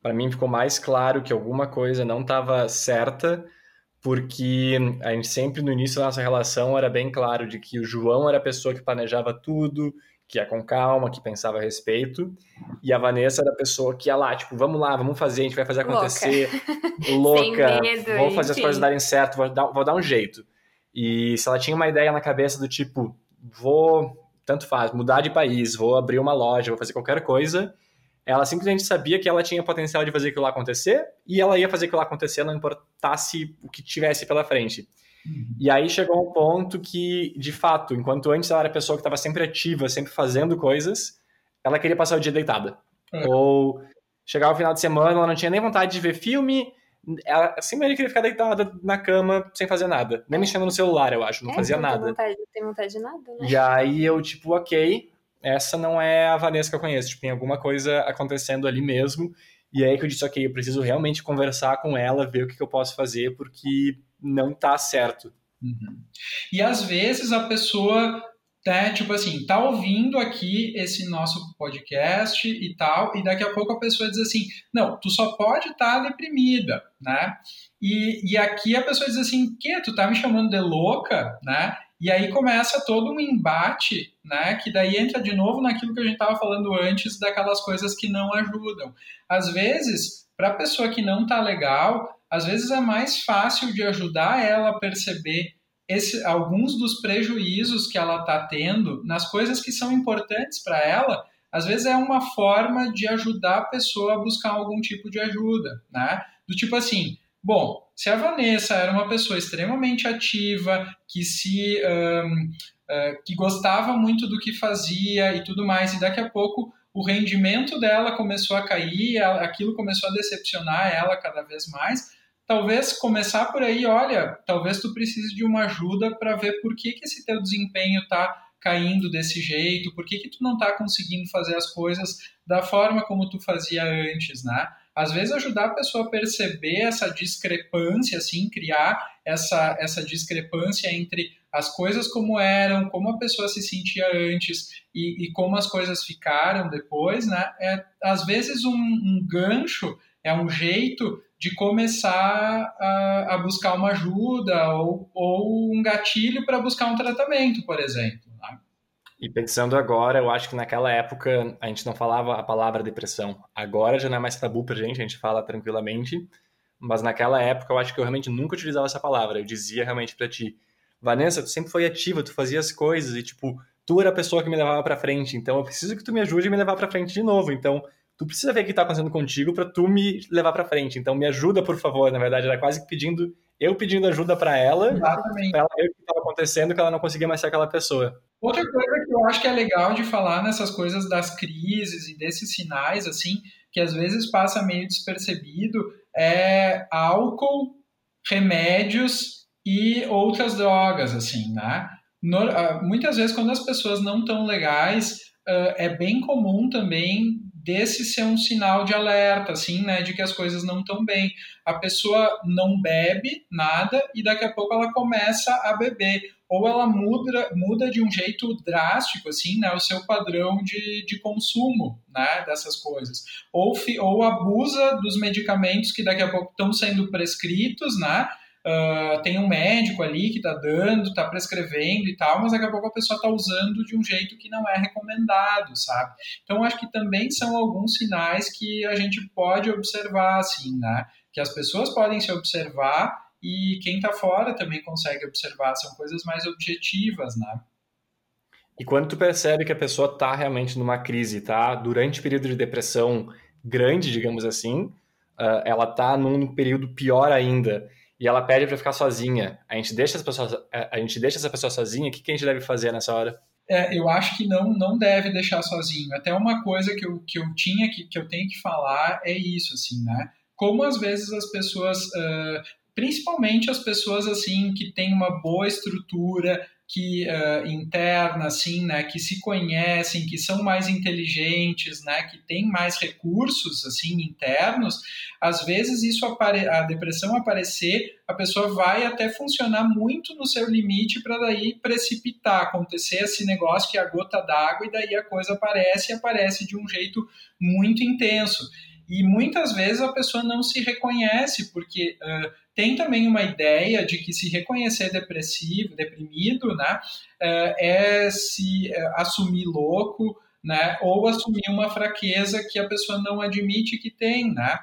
para mim ficou mais claro que alguma coisa não estava certa, porque a gente sempre no início da nossa relação era bem claro de que o João era a pessoa que planejava tudo, que ia com calma, que pensava a respeito, e a Vanessa era a pessoa que ia lá, tipo, vamos lá, vamos fazer, a gente vai fazer acontecer, louca, louca medo, vou fazer enfim. as coisas darem certo, vou dar, vou dar um jeito. E se ela tinha uma ideia na cabeça do tipo, vou, tanto faz, mudar de país, vou abrir uma loja, vou fazer qualquer coisa, Ela simplesmente sabia que ela tinha potencial de fazer aquilo lá acontecer e ela ia fazer aquilo lá acontecer, não importasse o que tivesse pela frente. E aí chegou um ponto que, de fato, enquanto antes ela era a pessoa que estava sempre ativa, sempre fazendo coisas, ela queria passar o dia deitada. É. Ou chegava o final de semana, ela não tinha nem vontade de ver filme, ela simplesmente queria ficar deitada na cama sem fazer nada. Nem mexendo no celular, eu acho, não é, fazia não nada. Vontade, não tem vontade de nada, né? E aí eu, tipo, ok, essa não é a Vanessa que eu conheço. Tipo, tem alguma coisa acontecendo ali mesmo. E aí que eu disse, ok, eu preciso realmente conversar com ela, ver o que, que eu posso fazer, porque não tá certo. Uhum. E às vezes a pessoa né, tipo assim, tá ouvindo aqui esse nosso podcast e tal, e daqui a pouco a pessoa diz assim, não, tu só pode estar tá deprimida, né? E, e aqui a pessoa diz assim, que tu tá me chamando de louca, né? E aí começa todo um embate, né? Que daí entra de novo naquilo que a gente estava falando antes, daquelas coisas que não ajudam. Às vezes, para a pessoa que não tá legal, às vezes é mais fácil de ajudar ela a perceber esse, alguns dos prejuízos que ela está tendo nas coisas que são importantes para ela, às vezes é uma forma de ajudar a pessoa a buscar algum tipo de ajuda, né? Do tipo assim, bom, se a Vanessa era uma pessoa extremamente ativa, que se um, uh, que gostava muito do que fazia e tudo mais, e daqui a pouco o rendimento dela começou a cair, aquilo começou a decepcionar ela cada vez mais, talvez começar por aí, olha, talvez tu precise de uma ajuda para ver por que, que esse teu desempenho está caindo desse jeito, por que, que tu não está conseguindo fazer as coisas da forma como tu fazia antes, né? Às vezes ajudar a pessoa a perceber essa discrepância, assim, criar essa, essa discrepância entre as coisas como eram, como a pessoa se sentia antes e, e como as coisas ficaram depois, né? É às vezes um, um gancho, é um jeito de começar a, a buscar uma ajuda ou, ou um gatilho para buscar um tratamento, por exemplo. Né? E pensando agora, eu acho que naquela época a gente não falava a palavra depressão. Agora já não é mais tabu pra gente, a gente fala tranquilamente. Mas naquela época eu acho que eu realmente nunca utilizava essa palavra. Eu dizia realmente para ti, Vanessa, tu sempre foi ativa, tu fazia as coisas e tipo, tu era a pessoa que me levava para frente, então eu preciso que tu me ajude a me levar para frente de novo. Então, tu precisa ver o que está acontecendo contigo para tu me levar para frente. Então me ajuda, por favor. Na verdade, era quase pedindo, eu pedindo ajuda para ela, para ela ver o que estava acontecendo, que ela não conseguia mais ser aquela pessoa. Outra coisa que eu acho que é legal de falar nessas coisas das crises e desses sinais, assim, que às vezes passa meio despercebido, é álcool, remédios e outras drogas, assim, né? No, ah, muitas vezes, quando as pessoas não estão legais, uh, é bem comum também desse ser um sinal de alerta, assim, né, de que as coisas não estão bem. A pessoa não bebe nada e daqui a pouco ela começa a beber ou ela muda, muda de um jeito drástico, assim, né, o seu padrão de, de consumo, né, dessas coisas. Ou, ou abusa dos medicamentos que daqui a pouco estão sendo prescritos, né, Uh, tem um médico ali que está dando, está prescrevendo e tal, mas daqui a pouco a pessoa está usando de um jeito que não é recomendado, sabe? Então, acho que também são alguns sinais que a gente pode observar, assim, né? Que as pessoas podem se observar e quem está fora também consegue observar, são coisas mais objetivas, né? E quando tu percebe que a pessoa está realmente numa crise, tá? Durante o período de depressão grande, digamos assim, uh, ela está num período pior ainda e ela pede para ficar sozinha. A gente deixa essa pessoa, a gente deixa essa pessoa sozinha. O que, que a gente deve fazer nessa hora? É, eu acho que não, não deve deixar sozinho. Até uma coisa que eu, que eu tinha que, que eu tenho que falar é isso, assim, né? Como às vezes as pessoas, uh, principalmente as pessoas assim que têm uma boa estrutura, que uh, interna, assim, né, que se conhecem, que são mais inteligentes, né, que têm mais recursos, assim, internos, às vezes isso a depressão aparecer, a pessoa vai até funcionar muito no seu limite para daí precipitar, acontecer esse negócio que é a gota d'água e daí a coisa aparece e aparece de um jeito muito intenso. E muitas vezes a pessoa não se reconhece, porque uh, tem também uma ideia de que se reconhecer depressivo, deprimido, né, uh, é se uh, assumir louco, né, ou assumir uma fraqueza que a pessoa não admite que tem, né,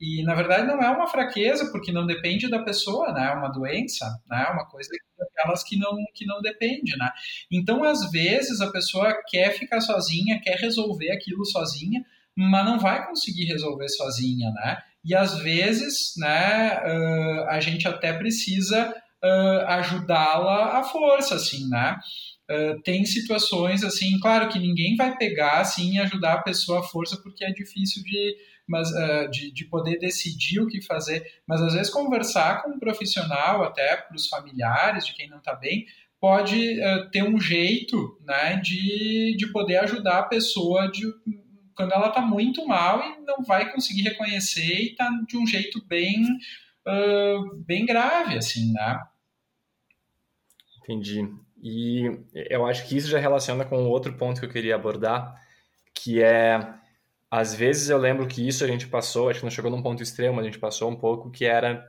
e na verdade não é uma fraqueza porque não depende da pessoa, né, é uma doença, né, uma coisa aquelas que não que não depende, né. Então às vezes a pessoa quer ficar sozinha, quer resolver aquilo sozinha, mas não vai conseguir resolver sozinha, né? E às vezes, né, uh, a gente até precisa uh, ajudá-la à força, assim, né? Uh, tem situações assim, claro que ninguém vai pegar assim e ajudar a pessoa à força porque é difícil de, mas, uh, de, de poder decidir o que fazer, mas às vezes conversar com um profissional, até para os familiares de quem não está bem, pode uh, ter um jeito né, de, de poder ajudar a pessoa de, quando ela está muito mal e não vai conseguir reconhecer e está de um jeito bem, bem grave, assim, né? Entendi. E eu acho que isso já relaciona com outro ponto que eu queria abordar, que é às vezes eu lembro que isso a gente passou, acho que não chegou num ponto extremo, a gente passou um pouco, que era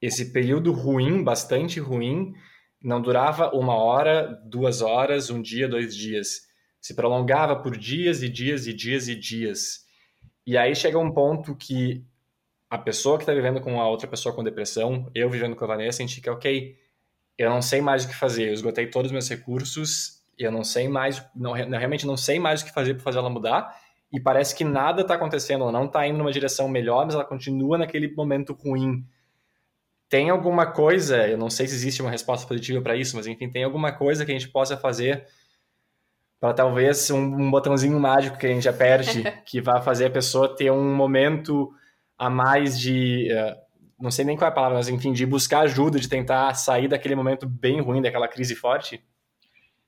esse período ruim, bastante ruim, não durava uma hora, duas horas, um dia, dois dias. Se prolongava por dias e dias e dias e dias. E aí chega um ponto que a pessoa que está vivendo com a outra pessoa com depressão, eu vivendo com a Vanessa, gente fica, ok, eu não sei mais o que fazer, eu esgotei todos os meus recursos, eu não sei mais, não, realmente não sei mais o que fazer para fazer ela mudar, e parece que nada está acontecendo, ela não está indo numa direção melhor, mas ela continua naquele momento ruim. Tem alguma coisa, eu não sei se existe uma resposta positiva para isso, mas enfim, tem alguma coisa que a gente possa fazer para talvez um, um, botãozinho mágico que a gente aperte, que vai fazer a pessoa ter um momento a mais de uh, não sei nem qual é a palavra, mas enfim, de buscar ajuda, de tentar sair daquele momento bem ruim, daquela crise forte?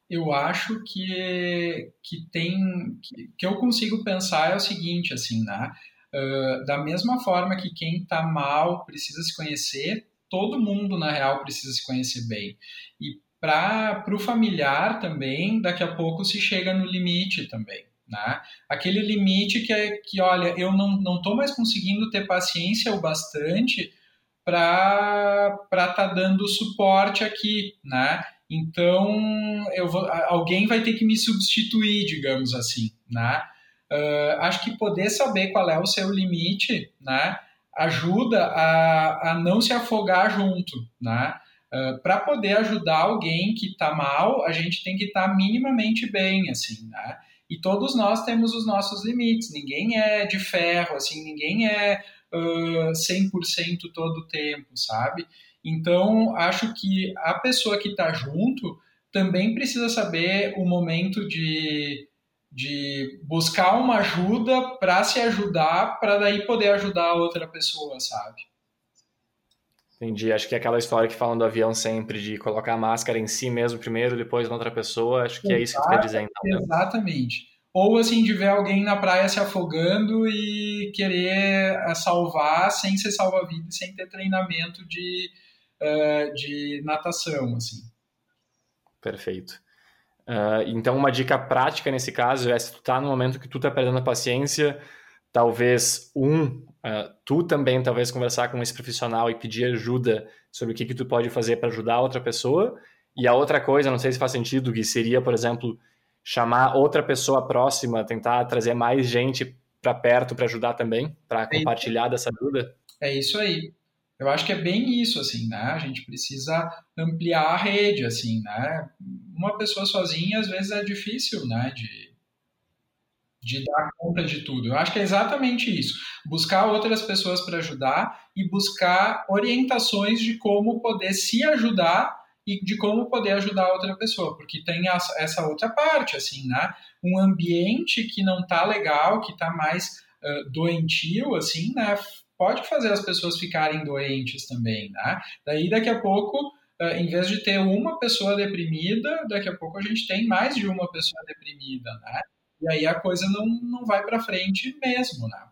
Eu acho que, que tem. Que, que eu consigo pensar é o seguinte, assim, né? Uh, da mesma forma que quem está mal precisa se conhecer, todo mundo, na real, precisa se conhecer bem. E para o familiar também, daqui a pouco se chega no limite também. Né? Aquele limite que é que, olha, eu não estou mais conseguindo ter paciência o bastante para estar tá dando suporte aqui, né? Então, eu vou, alguém vai ter que me substituir, digamos assim, né? Uh, acho que poder saber qual é o seu limite, né? Ajuda a, a não se afogar junto, né? Uh, para poder ajudar alguém que está mal, a gente tem que estar tá minimamente bem, assim, né? E todos nós temos os nossos limites. Ninguém é de ferro, assim, ninguém é uh, 100% todo o tempo, sabe? Então, acho que a pessoa que está junto também precisa saber o momento de, de buscar uma ajuda para se ajudar, para daí poder ajudar a outra pessoa, sabe? Entendi. Acho que é aquela história que falam do avião sempre, de colocar a máscara em si mesmo primeiro, depois na outra pessoa. Acho que Exato, é isso que tu quer dizer, então. Né? Exatamente. Ou assim, de ver alguém na praia se afogando e querer eh, salvar sem ser salva-vida sem ter treinamento de, uh, de natação, assim. Perfeito. Uh, então, uma dica prática nesse caso é se tu tá no momento que tu tá perdendo a paciência, talvez, um, uh, tu também talvez conversar com esse profissional e pedir ajuda sobre o que que tu pode fazer para ajudar outra pessoa. E a outra coisa, não sei se faz sentido, que seria, por exemplo, chamar outra pessoa próxima, tentar trazer mais gente para perto para ajudar também, para é compartilhar dessa ajuda? É isso aí. Eu acho que é bem isso, assim, né? A gente precisa ampliar a rede, assim, né? Uma pessoa sozinha, às vezes, é difícil, né? De, de dar conta de tudo. Eu acho que é exatamente isso. Buscar outras pessoas para ajudar e buscar orientações de como poder se ajudar e de como poder ajudar outra pessoa, porque tem essa outra parte, assim, né? Um ambiente que não tá legal, que tá mais uh, doentio, assim, né? Pode fazer as pessoas ficarem doentes também, né? Daí, daqui a pouco, uh, em vez de ter uma pessoa deprimida, daqui a pouco a gente tem mais de uma pessoa deprimida, né? E aí a coisa não, não vai para frente mesmo, né?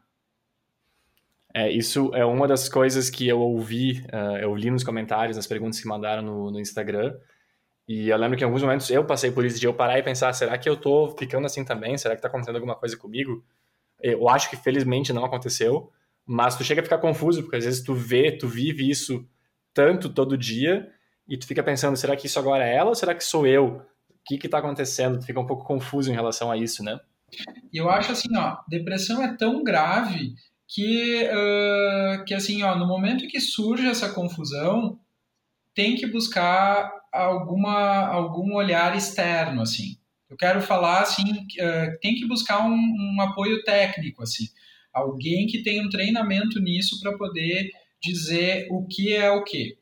É, isso é uma das coisas que eu ouvi, uh, eu li nos comentários, nas perguntas que mandaram no, no, Instagram. E eu lembro que em alguns momentos eu passei por isso de eu parar e pensar, será que eu tô ficando assim também? Será que tá acontecendo alguma coisa comigo? Eu acho que felizmente não aconteceu, mas tu chega a ficar confuso, porque às vezes tu vê, tu vive isso tanto todo dia, e tu fica pensando, será que isso agora é ela ou será que sou eu? Que que tá acontecendo? Tu fica um pouco confuso em relação a isso, né? Eu acho assim, ó, depressão é tão grave que, uh, que assim, ó, no momento que surge essa confusão, tem que buscar alguma, algum olhar externo, assim. Eu quero falar assim, uh, tem que buscar um, um, apoio técnico, assim, alguém que tenha um treinamento nisso para poder dizer o que é o que.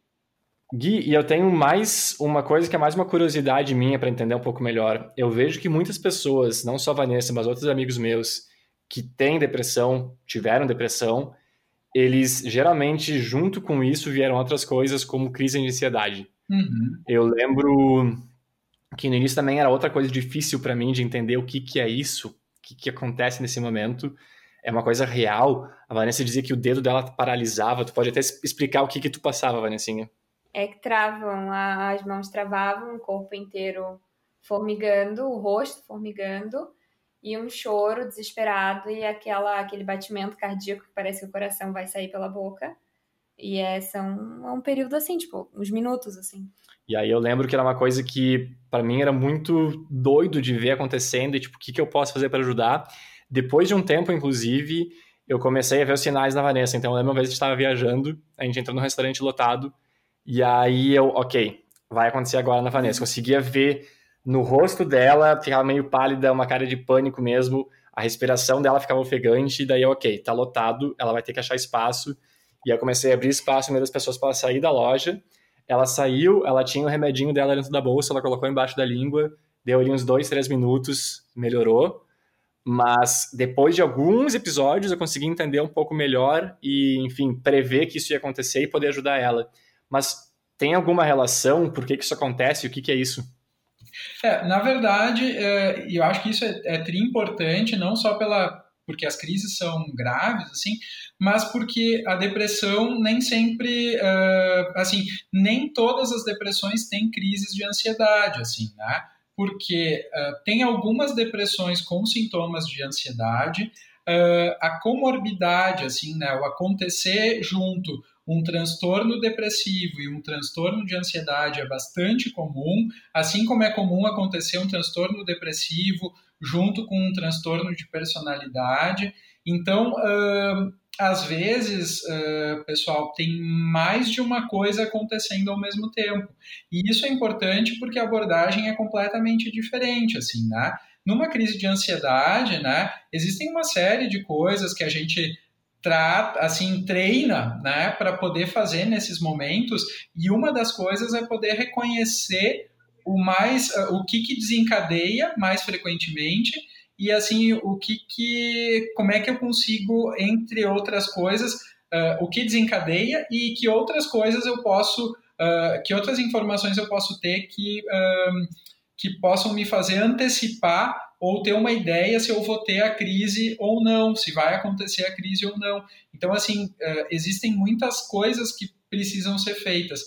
Gui, e eu tenho mais uma coisa que é mais uma curiosidade minha para entender um pouco melhor. Eu vejo que muitas pessoas, não só Vanessa, mas outros amigos meus, que têm depressão, tiveram depressão, eles geralmente, junto com isso, vieram outras coisas como crise de ansiedade. Uhum. Eu lembro que no início também era outra coisa difícil para mim de entender o que, que é isso, o que, que acontece nesse momento. É uma coisa real. A Vanessa dizia que o dedo dela paralisava. Tu pode até explicar o que, que tu passava, Vanessinha? É que travam, as mãos travavam, o corpo inteiro formigando, o rosto formigando e um choro desesperado e aquela, aquele batimento cardíaco que parece que o coração vai sair pela boca. E é, são é um período assim, tipo, uns minutos assim. E aí eu lembro que era uma coisa que para mim era muito doido de ver acontecendo e tipo, o que, que eu posso fazer para ajudar. Depois de um tempo, inclusive, eu comecei a ver os sinais na Vanessa. Então, eu lembro uma vez que estava viajando, a gente entrou num restaurante lotado e aí eu, ok, vai acontecer agora na Vanessa. Conseguia ver no rosto dela, ficava meio pálida, uma cara de pânico mesmo, a respiração dela ficava ofegante, e daí, ok, tá lotado, ela vai ter que achar espaço. E eu comecei a abrir espaço no meio das pessoas para sair da loja. Ela saiu, ela tinha o remedinho dela dentro da bolsa, ela colocou embaixo da língua, deu ali uns dois, três minutos, melhorou. Mas depois de alguns episódios eu consegui entender um pouco melhor e, enfim, prever que isso ia acontecer e poder ajudar ela. Mas tem alguma relação? Por que, que isso acontece? O que, que é isso? É, na verdade, é, eu acho que isso é, é tri importante, não só pela porque as crises são graves, assim, mas porque a depressão nem sempre, uh, assim, nem todas as depressões têm crises de ansiedade, assim, né? Porque uh, tem algumas depressões com sintomas de ansiedade, uh, a comorbidade, assim, né, o acontecer junto um transtorno depressivo e um transtorno de ansiedade é bastante comum, assim como é comum acontecer um transtorno depressivo junto com um transtorno de personalidade. Então, uh, às vezes, uh, pessoal, tem mais de uma coisa acontecendo ao mesmo tempo. E isso é importante porque a abordagem é completamente diferente, assim, né? Numa crise de ansiedade, né, existem uma série de coisas que a gente trata, assim, treina, né, para poder fazer nesses momentos. E uma das coisas é poder reconhecer o mais, uh, o que que desencadeia mais frequentemente e assim o que que, como é que eu consigo, entre outras coisas, uh, o que desencadeia e que outras coisas eu posso, uh, que outras informações eu posso ter que que possam me fazer antecipar ou ter uma ideia se eu vou ter a crise ou não, se vai acontecer a crise ou não. Então, assim, uh, existem muitas coisas que precisam ser feitas.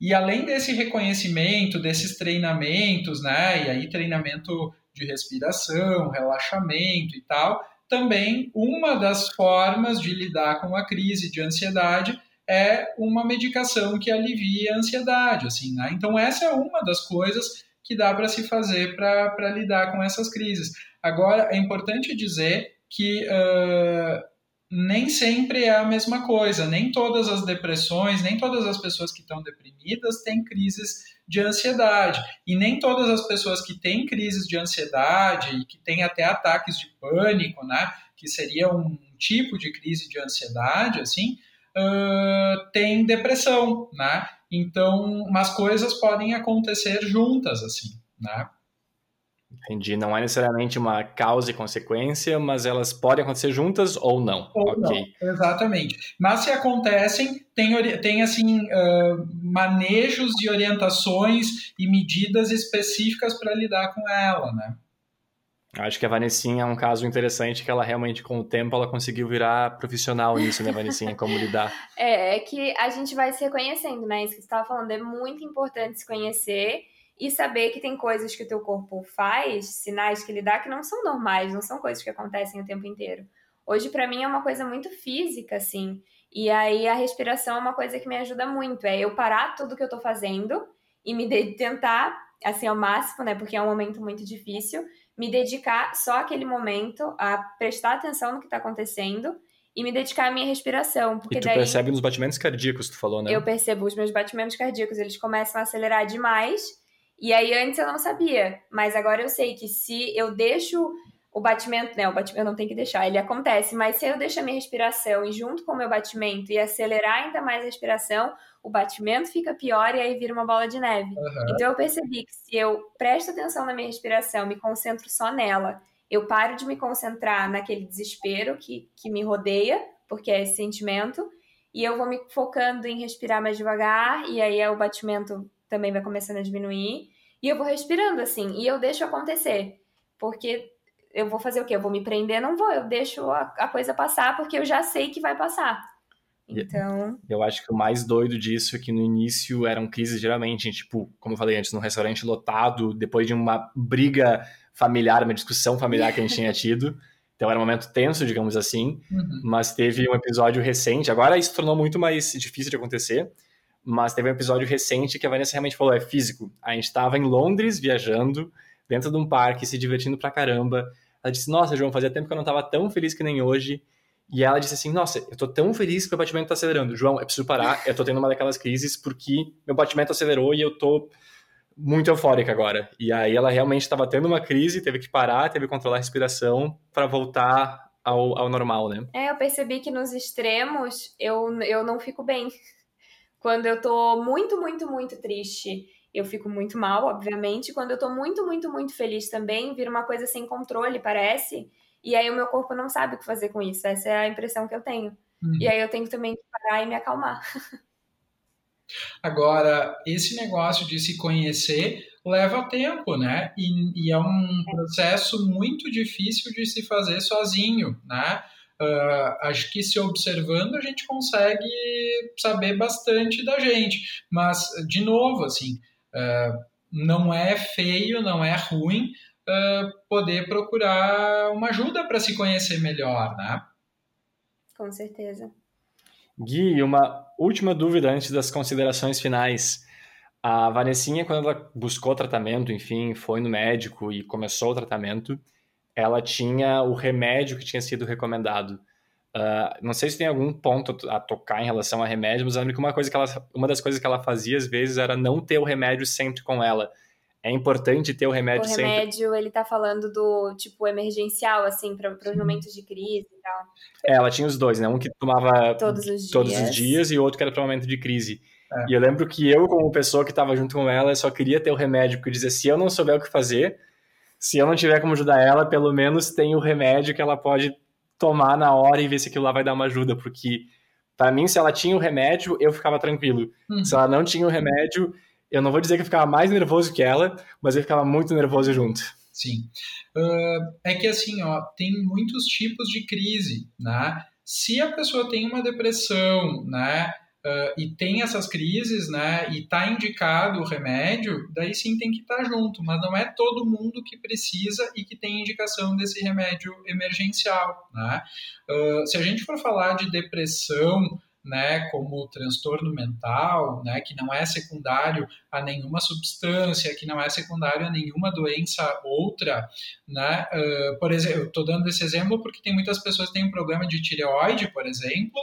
E além desse reconhecimento, desses treinamentos, né, e aí treinamento de respiração, relaxamento e tal, também uma das formas de lidar com a crise de ansiedade é uma medicação que alivia a ansiedade, assim, né? Então essa é uma das coisas que dá para se fazer para lidar com essas crises. Agora, é importante dizer que uh, nem sempre é a mesma coisa, nem todas as depressões, nem todas as pessoas que estão deprimidas têm crises de ansiedade, e nem todas as pessoas que têm crises de ansiedade e que têm até ataques de pânico, né, que seria um tipo de crise de ansiedade, assim, uh, têm depressão, né? Então, mas coisas podem acontecer juntas, assim, né? Entendi. Não é necessariamente uma causa e consequência, mas elas podem acontecer juntas ou não. Ou ok. Não, exatamente. Mas se acontecem, tem, tem assim, uh, manejos de orientações e medidas específicas para lidar com ela, né? Acho que a Vanessinha é um caso interessante que ela realmente, com o tempo, ela conseguiu virar profissional nisso, né, Vanessinha? Como lidar. É, é que a gente vai se reconhecendo, né? Isso que você estava falando, é muito importante se conhecer e saber que tem coisas que o teu corpo faz, sinais que ele dá, que não são normais, não são coisas que acontecem o tempo inteiro. Hoje, para mim, é uma coisa muito física, assim. E aí, a respiração é uma coisa que me ajuda muito. É eu parar tudo que eu tô fazendo e me tentar, assim, ao máximo, né? Porque é um momento muito difícil me dedicar só aquele momento a prestar atenção no que está acontecendo e me dedicar à minha respiração. Porque e tu daí, percebe nos batimentos cardíacos, tu falou, né? Eu percebo os meus batimentos cardíacos, eles começam a acelerar demais E aí antes eu não sabia, mas agora eu sei que se eu deixo o batimento, né, o batimento não tenho que deixar, ele acontece, mas se eu deixo a minha respiração e junto com o meu batimento e acelerar ainda mais a respiração, o batimento fica pior e aí vira uma bola de neve. Uhum. Então eu percebi que se eu presto atenção na minha respiração, me concentro só nela, eu paro de me concentrar naquele desespero que, que me rodeia, porque é esse sentimento, e eu vou me focando em respirar mais devagar, e aí o batimento também vai começando a diminuir, e eu vou respirando assim, e eu deixo acontecer, porque eu vou fazer o quê? Eu vou me prender? Não vou, eu deixo a, a coisa passar, porque eu já sei que vai passar. Então. Eu acho que o mais doido disso é que no início eram crises geralmente, tipo, como eu falei antes, num restaurante lotado, depois de uma briga familiar, uma discussão familiar que a gente tinha tido. Então era um momento tenso, digamos assim. Uhum. Mas teve um episódio recente, agora isso tornou muito mais difícil de acontecer. Mas teve um episódio recente que a Vanessa realmente falou: é físico. A gente estava em Londres viajando, dentro de um parque, se divertindo pra caramba. Ela disse: Nossa, João, fazia tempo que eu não estava tão feliz que nem hoje. E ela disse assim: Nossa, eu tô tão feliz que meu batimento tá acelerando. João, eu preciso parar. Eu tô tendo uma daquelas crises porque meu batimento acelerou e eu tô muito eufórica agora. E aí ela realmente estava tendo uma crise, teve que parar, teve que controlar a respiração para voltar ao, ao normal, né? É, eu percebi que nos extremos eu, eu não fico bem. Quando eu tô muito, muito, muito triste, eu fico muito mal, obviamente. Quando eu tô muito, muito, muito feliz também, vira uma coisa sem controle, parece. E aí o meu corpo não sabe o que fazer com isso. Essa é a impressão que eu tenho. Uhum. E aí eu tenho também que parar e me acalmar. Agora, esse negócio de se conhecer leva tempo, né? E, e é um processo muito difícil de se fazer sozinho, né? Uh, acho que se observando a gente consegue saber bastante da gente, mas de novo assim não é feio, não é ruim uh, poder procurar uma ajuda para se conhecer melhor, né? Com certeza. Gui, uma última dúvida antes das considerações finais. A Vanessinha, quando ela buscou tratamento, enfim, foi no médico e começou o tratamento, ela tinha o remédio que tinha sido recomendado. Uh, não sei se tem algum ponto a tocar em relação a remédio, mas eu lembro que uma, coisa que ela, uma das coisas que ela fazia às vezes era não ter o remédio sempre com ela. É importante ter o remédio sempre. O remédio, sempre. ele tá falando do tipo emergencial, assim, para os momentos de crise e tal. É, ela tinha os dois, né? Um que tomava todos os todos dias, os dias e outro que era para momento de crise. É. E eu lembro que eu, como pessoa que estava junto com ela, só queria ter o remédio, porque eu dizia, se eu não souber o que fazer, se eu não tiver como ajudar ela, pelo menos tem o remédio que ela pode tomar na hora e ver se aquilo lá vai dar uma ajuda, porque para mim, se ela tinha o remédio, eu ficava tranquilo. Uhum. Se ela não tinha o remédio, eu não vou dizer que eu ficava mais nervoso que ela, mas eu ficava muito nervoso junto. Sim. Uh, é que assim, ó, tem muitos tipos de crise, né? Se a pessoa tem uma depressão, né? Uh, e tem essas crises, né, e está indicado o remédio, daí sim tem que estar tá junto, mas não é todo mundo que precisa e que tem indicação desse remédio emergencial, né. Uh, se a gente for falar de depressão, né, como transtorno mental, né, que não é secundário a nenhuma substância, que não é secundário a nenhuma doença outra, né, uh, por exemplo, estou dando esse exemplo porque tem muitas pessoas que têm um problema de tireoide, por exemplo,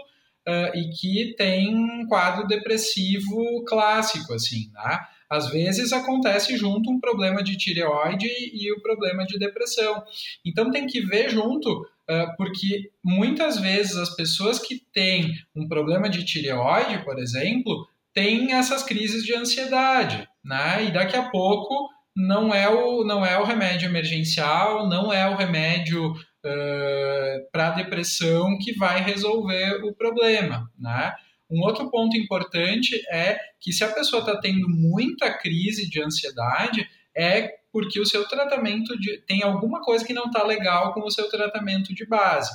uh, e que tem um quadro depressivo clássico, assim, né, às vezes acontece junto um problema de tireoide e o problema de depressão. Então tem que ver junto ah, porque muitas vezes as pessoas que têm um problema de tireoide, por exemplo, têm essas crises de ansiedade, né? E daqui a pouco não é o, não é o remédio emergencial, não é o remédio uh, para depressão que vai resolver o problema, né? Um outro ponto importante é que se a pessoa está tendo muita crise de ansiedade, é porque o seu tratamento de, tem alguma coisa que não está legal com o seu tratamento de base.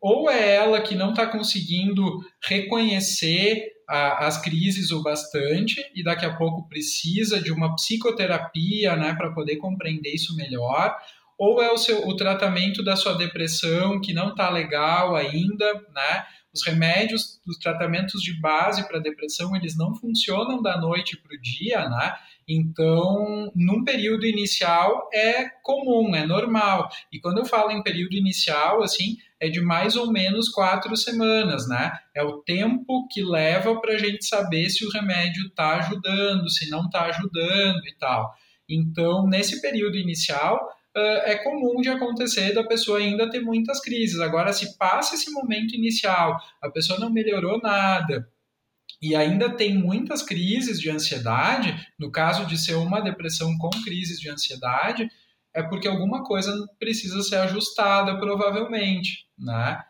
Ou é ela que não está conseguindo reconhecer a, as crises o bastante e daqui a pouco precisa de uma psicoterapia né, para poder compreender isso melhor, ou é o, seu, o tratamento da sua depressão que não está legal ainda, né? Os remédios, os tratamentos de base para depressão, eles não funcionam da noite para o dia, né? Então, num período inicial é comum, é normal. E quando eu falo em período inicial, assim, é de mais ou menos quatro semanas, né? É o tempo que leva para a gente saber se o remédio está ajudando, se não está ajudando e tal. Então, nesse período inicial, é comum de acontecer da pessoa ainda ter muitas crises. Agora, se passa esse momento inicial, a pessoa não melhorou nada, e ainda tem muitas crises de ansiedade, no caso de ser uma depressão com crises de ansiedade, é porque alguma coisa precisa ser ajustada, provavelmente, né?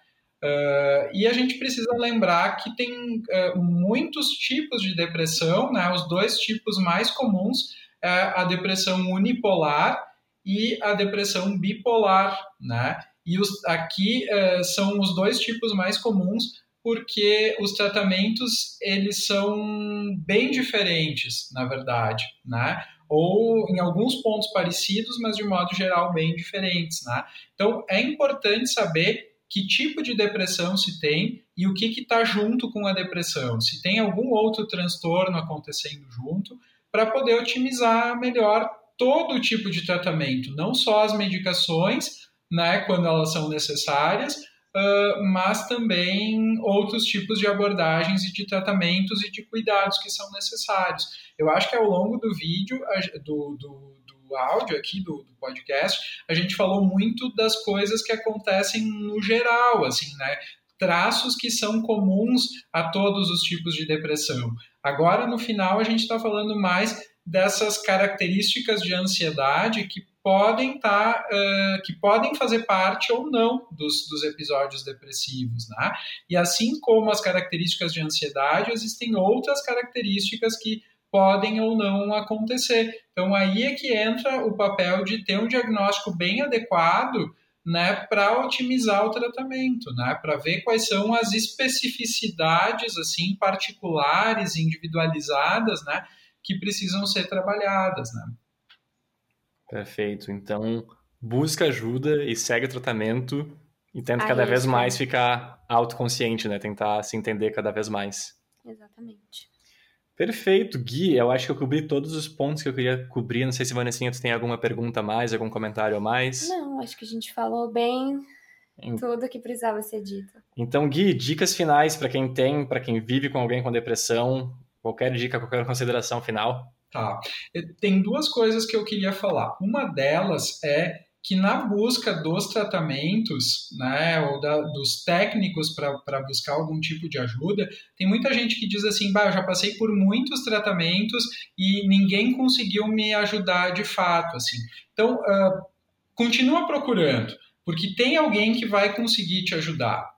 Uh, e a gente precisa lembrar que tem uh, muitos tipos de depressão, né? Os dois tipos mais comuns é a depressão unipolar e a depressão bipolar, né? E os, aqui uh, são os dois tipos mais comuns porque os tratamentos eles são bem diferentes, na verdade, né? Ou em alguns pontos parecidos, mas de modo geral bem diferentes, né? Então é importante saber que tipo de depressão se tem e o que está junto com a depressão, se tem algum outro transtorno acontecendo junto, para poder otimizar melhor todo tipo de tratamento, não só as medicações, né, quando elas são necessárias, uh, mas também outros tipos de abordagens e de tratamentos e de cuidados que são necessários. Eu acho que ao longo do vídeo, do, do, do áudio aqui, do, do, podcast, a gente falou muito das coisas que acontecem no geral, assim, né? Traços que são comuns a todos os tipos de depressão. Agora, no final, a gente está falando mais dessas características de ansiedade que podem estar, tá, uh, que podem fazer parte ou não dos, dos episódios depressivos, né? E assim como as características de ansiedade, existem outras características que podem ou não acontecer. Então aí é que entra o papel de ter um diagnóstico bem adequado, né, para otimizar o tratamento, né, para ver quais são as especificidades assim particulares, individualizadas, né, que precisam ser trabalhadas, né. Perfeito. Então, busca ajuda e segue o tratamento e tenta Aí cada vez mais ficar autoconsciente, né? Tentar se entender cada vez mais. Exatamente. Perfeito, Gui. Eu acho que eu cobri todos os pontos que eu queria cobrir. Não sei se, Vanessinha, tu tem alguma pergunta a mais, algum comentário a mais? Não, acho que a gente falou bem em... tudo que precisava ser dito. Então, Gui, dicas finais para quem tem, para quem vive com alguém com depressão. Qualquer dica, qualquer consideração final? Tá. Tem duas coisas que eu queria falar. Uma delas é que na busca dos tratamentos, né, ou da, dos técnicos para buscar algum tipo de ajuda, tem muita gente que diz assim, bah, eu já passei por muitos tratamentos e ninguém conseguiu me ajudar de fato, assim. Então, uh, continua procurando, porque tem alguém que vai conseguir te ajudar.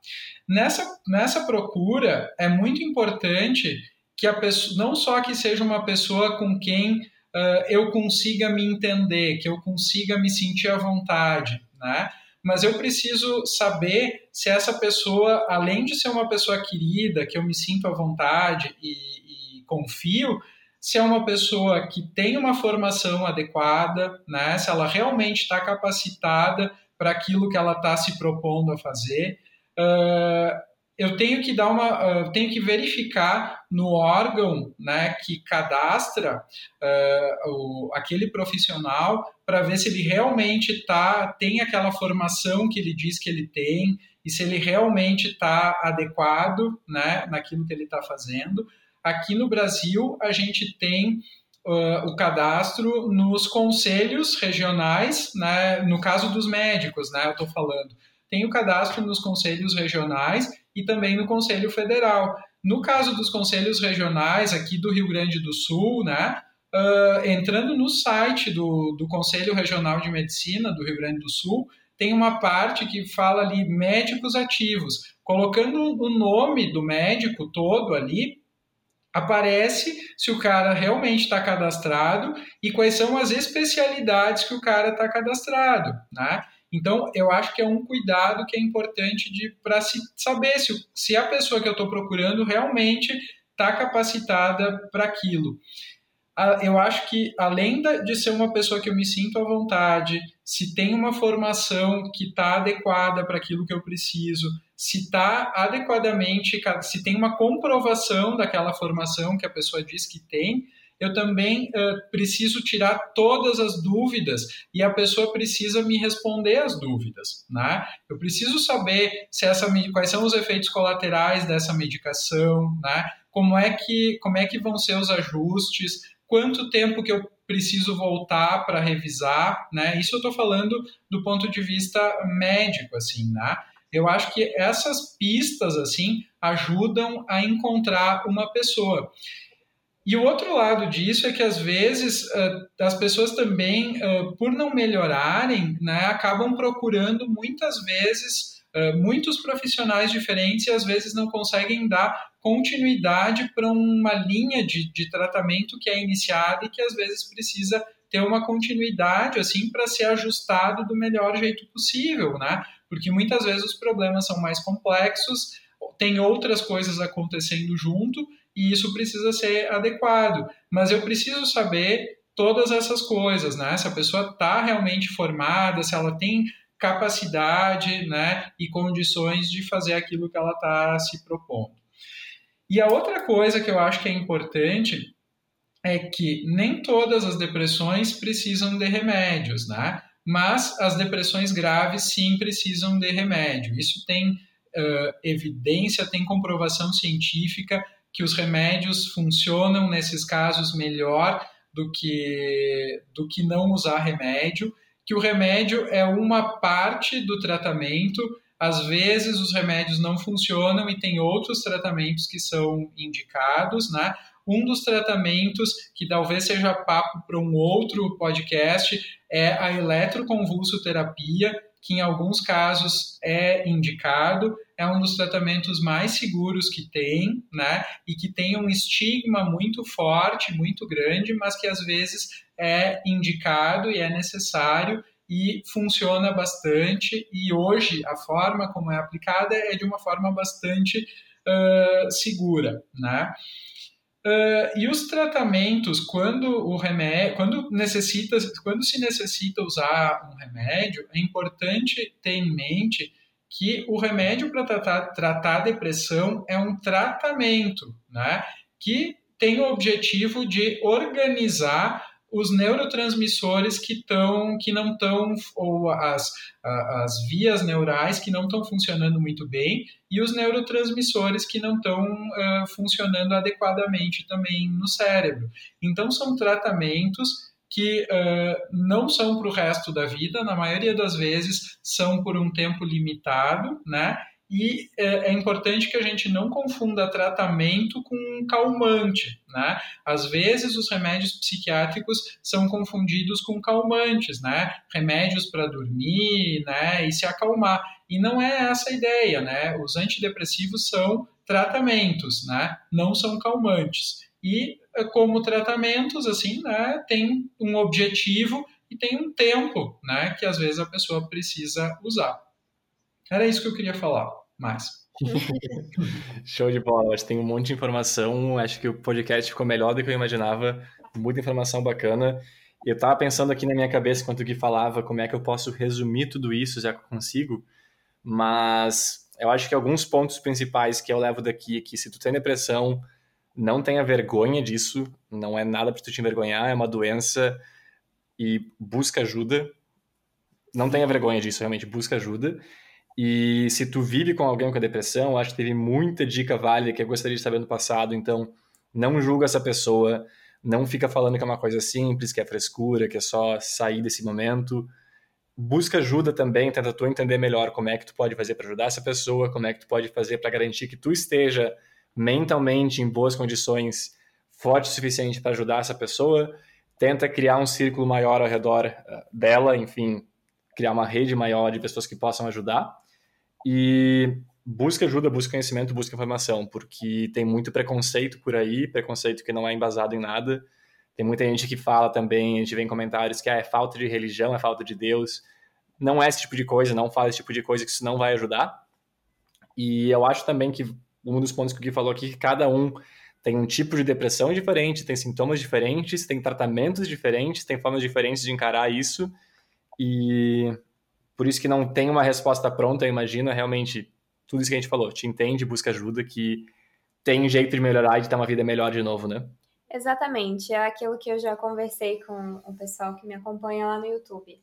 Nessa, nessa procura, é muito importante que a pessoa, não só que seja uma pessoa com quem uh, eu consiga me entender, que eu consiga me sentir à vontade, né? Mas eu preciso saber se essa pessoa, além de ser uma pessoa querida, que eu me sinto à vontade e, e confio, se é uma pessoa que tem uma formação adequada, né? Se ela realmente está capacitada para aquilo que ela está se propondo a fazer. Uh, eu tenho que dar uma, uh, tenho que verificar no órgão, né, que cadastra uh, o, aquele profissional para ver se ele realmente tá, tem aquela formação que ele diz que ele tem e se ele realmente está adequado, né, naquilo que ele está fazendo. Aqui no Brasil a gente tem Uh, o cadastro nos conselhos regionais, né, no caso dos médicos, né, eu estou falando. Tem o cadastro nos conselhos regionais e também no Conselho Federal. No caso dos conselhos regionais aqui do Rio Grande do Sul, né, uh, entrando no site do, do Conselho Regional de Medicina do Rio Grande do Sul, tem uma parte que fala ali médicos ativos. Colocando o nome do médico todo ali, aparece se o cara realmente está cadastrado e quais são as especialidades que o cara está cadastrado, né? Então, eu acho que é um cuidado que é importante para se saber se, se a pessoa que eu estou procurando realmente está capacitada para aquilo. Eu acho que, além de ser uma pessoa que eu me sinto à vontade, se tem uma formação que está adequada para aquilo que eu preciso, se está adequadamente, se tem uma comprovação daquela formação que a pessoa diz que tem, eu também uh, preciso tirar todas as dúvidas e a pessoa precisa me responder as dúvidas, né? Eu preciso saber se essa, quais são os efeitos colaterais dessa medicação, né? Como é que, como é que vão ser os ajustes, quanto tempo que eu preciso voltar para revisar, né? Isso eu estou falando do ponto de vista médico, assim, né? Eu acho que essas pistas, assim, ajudam a encontrar uma pessoa. E o outro lado disso é que, às vezes, as pessoas também, por não melhorarem, né, acabam procurando muitas vezes muitos profissionais diferentes e às vezes não conseguem dar continuidade para uma linha de, de tratamento que é iniciada e que às vezes precisa ter uma continuidade assim para ser ajustado do melhor jeito possível, né? Porque muitas vezes os problemas são mais complexos, tem outras coisas acontecendo junto e isso precisa ser adequado. Mas eu preciso saber todas essas coisas, né? Se a pessoa está realmente formada, se ela tem capacidade, né, e condições de fazer aquilo que ela está se propondo. E a outra coisa que eu acho que é importante é que nem todas as depressões precisam de remédios, né? Mas as depressões graves sim precisam de remédio. Isso tem uh, evidência, tem comprovação científica que os remédios funcionam nesses casos melhor do que, do que não usar remédio, que o remédio é uma parte do tratamento, às vezes os remédios não funcionam e tem outros tratamentos que são indicados, né? Um dos tratamentos, que talvez seja papo para um outro podcast, é a eletroconvulsoterapia, que em alguns casos é indicado, é um dos tratamentos mais seguros que tem, né? E que tem um estigma muito forte, muito grande, mas que às vezes é indicado e é necessário e funciona bastante. E hoje a forma como é aplicada é de uma forma bastante uh, segura, né? Uh, e os tratamentos, quando o remédio, quando necessita, quando se necessita usar um remédio, é importante ter em mente que o remédio para tratar, tratar a depressão é um tratamento, né? Que tem o objetivo de organizar os neurotransmissores que estão que não estão ou as, as vias neurais que não estão funcionando muito bem e os neurotransmissores que não estão uh, funcionando adequadamente também no cérebro. Então são tratamentos que uh, não são para o resto da vida, na maioria das vezes são por um tempo limitado, né? E é, é, importante que a gente não confunda tratamento com calmante, né? Às vezes os remédios psiquiátricos são confundidos com calmantes, né? Remédios para dormir, né? E se acalmar. E não é essa a ideia, né? Os antidepressivos são tratamentos, né? Não são calmantes. E é, como tratamentos, assim, né? Tem um objetivo e tem um tempo, né? Que às vezes a pessoa precisa usar. Era isso que eu queria falar mais. Show de bola, acho que tem um monte de informação, acho que o podcast ficou melhor do que eu imaginava, muita informação bacana. Eu estava pensando aqui na minha cabeça, enquanto o Gui falava, como é que eu posso resumir tudo isso, já que eu consigo, mas eu acho que alguns pontos principais que eu levo daqui é que se tu tem depressão, não tenha vergonha disso, não é nada para tu te envergonhar, é uma doença e busca ajuda. Não tenha vergonha disso, realmente, busca ajuda. E se tu vive com alguém com depressão, acho que teve muita dica válida que eu gostaria de saber no passado, então não julga essa pessoa, não fica falando que é uma coisa simples, que é frescura, que é só sair desse momento. Busca ajuda também, tenta tu entender melhor como é que tu pode fazer para ajudar essa pessoa, como é que tu pode fazer para garantir que tu esteja mentalmente em boas condições, forte o suficiente para ajudar essa pessoa. Tenta criar um círculo maior ao redor eh, dela, enfim, criar uma rede maior de pessoas que possam ajudar. E busca ajuda, busca conhecimento, busca informação, porque tem muito preconceito por aí, preconceito que não é embasado em nada. Tem muita gente que fala também, a gente vê em comentários que ah, é falta de religião, é falta de Deus. Não é esse tipo de coisa, não fala esse tipo de coisa que isso não vai ajudar. E eu acho também que um dos pontos que o Gui falou aqui, que cada um tem um tipo de depressão diferente, tem sintomas diferentes, tem tratamentos diferentes, tem formas diferentes de encarar isso. E por isso que não tem uma resposta pronta, imagina realmente tudo isso que a gente falou, te entende, busca ajuda, que tem jeito de melhorar e de ter uma vida melhor de novo, né? Exatamente, é aquilo que eu já conversei com o pessoal que me acompanha lá no YouTube.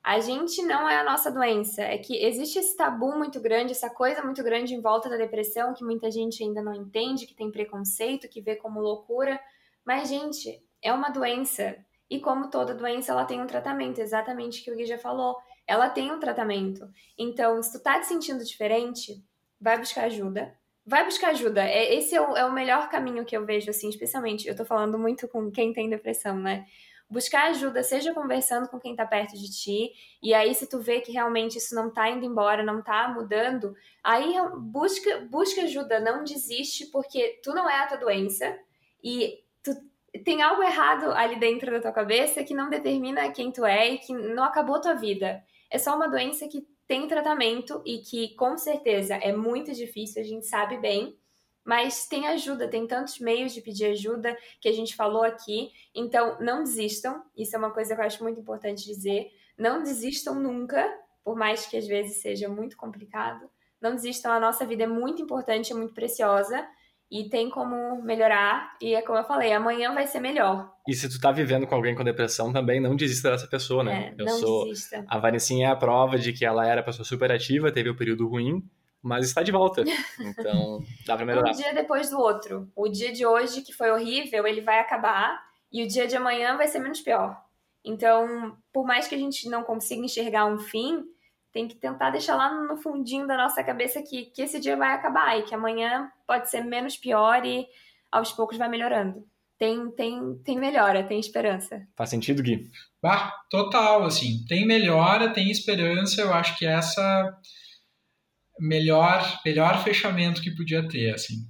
A gente não é a nossa doença, é que existe esse tabu muito grande, essa coisa muito grande em volta da depressão que muita gente ainda não entende, que tem preconceito, que vê como loucura. Mas, gente, é uma doença. E como toda doença, ela tem um tratamento, exatamente o que o Gui já falou. Ela tem um tratamento. Então, se tu tá te sentindo diferente, vai buscar ajuda. Vai buscar ajuda. É, esse é o, é o melhor caminho que eu vejo, assim, especialmente. Eu tô falando muito com quem tem depressão, né? buscar ajuda, seja conversando com quem tá perto de ti, e aí se tu vê que realmente isso não tá indo embora, não tá mudando, aí busca, busca ajuda, não desiste, porque tu não é a tua doença, e tu tem algo errado ali dentro da tua cabeça que não determina quem tu é e que não acabou tua vida. É só uma doença que tem tratamento e que com certeza é muito difícil, a gente sabe bem, mas tem ajuda, tem tantos meios de pedir ajuda que a gente falou aqui. Então, não desistam. Isso é uma coisa que eu acho muito importante dizer. Não desistam nunca, por mais que às vezes seja muito complicado. Não desistam, a nossa vida é muito importante, é muito preciosa e tem como melhorar. E é como eu falei, amanhã vai ser melhor. E se tu tá vivendo com alguém com depressão também, não desista dessa pessoa, né? É, eu não sou desista. A Vanessinha é a prova de que ela era pessoa super ativa, teve o um período ruim, mas está de volta. Então, dá para melhorar. Um dia depois do outro. O dia de hoje, que foi horrível, ele vai acabar e o dia de amanhã vai ser menos pior. Então, por mais que a gente não consiga enxergar um fim, tem que tentar deixar lá no fundinho da nossa cabeça que, que esse dia vai acabar e que amanhã pode ser menos pior e aos poucos vai melhorando. Tem, tem, tem melhora, tem esperança. Faz sentido, Gui? Bah, total, assim, tem melhora, tem esperança, eu acho que essa melhor, melhor fechamento que podia ter, assim.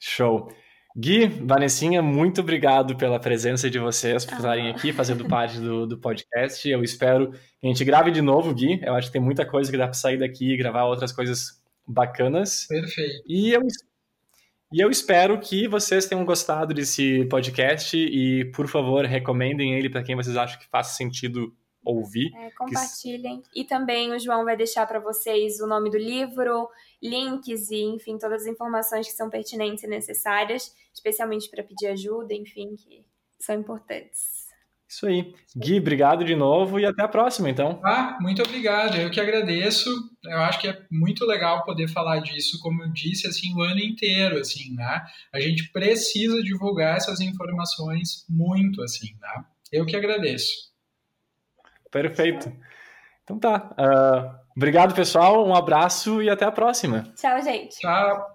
Show. Gui, Vanessinha, muito obrigado pela presença de vocês, por estarem aqui fazendo parte do, do podcast. Eu espero que a gente grave de novo, Gui. Eu acho que tem muita coisa que dá para sair daqui e gravar outras coisas bacanas. Perfeito. E eu, e eu espero que vocês tenham gostado desse podcast e, por favor, recomendem ele para quem vocês acham que faz sentido ouvir. É, compartilhem. Que... E também o João vai deixar para vocês o nome do livro, links e, enfim, todas as informações que são pertinentes e necessárias, especialmente para pedir ajuda, enfim, que são importantes. Isso aí. Gui, obrigado de novo e até a próxima, então. Ah, muito obrigado. Eu que agradeço. Eu acho que é muito legal poder falar disso, como eu disse, assim, o ano inteiro, assim, né? A gente precisa divulgar essas informações muito, assim, né? Eu que agradeço. Perfeito. Então tá. Uh, obrigado, pessoal. Um abraço e até a próxima. Tchau, gente. Tchau.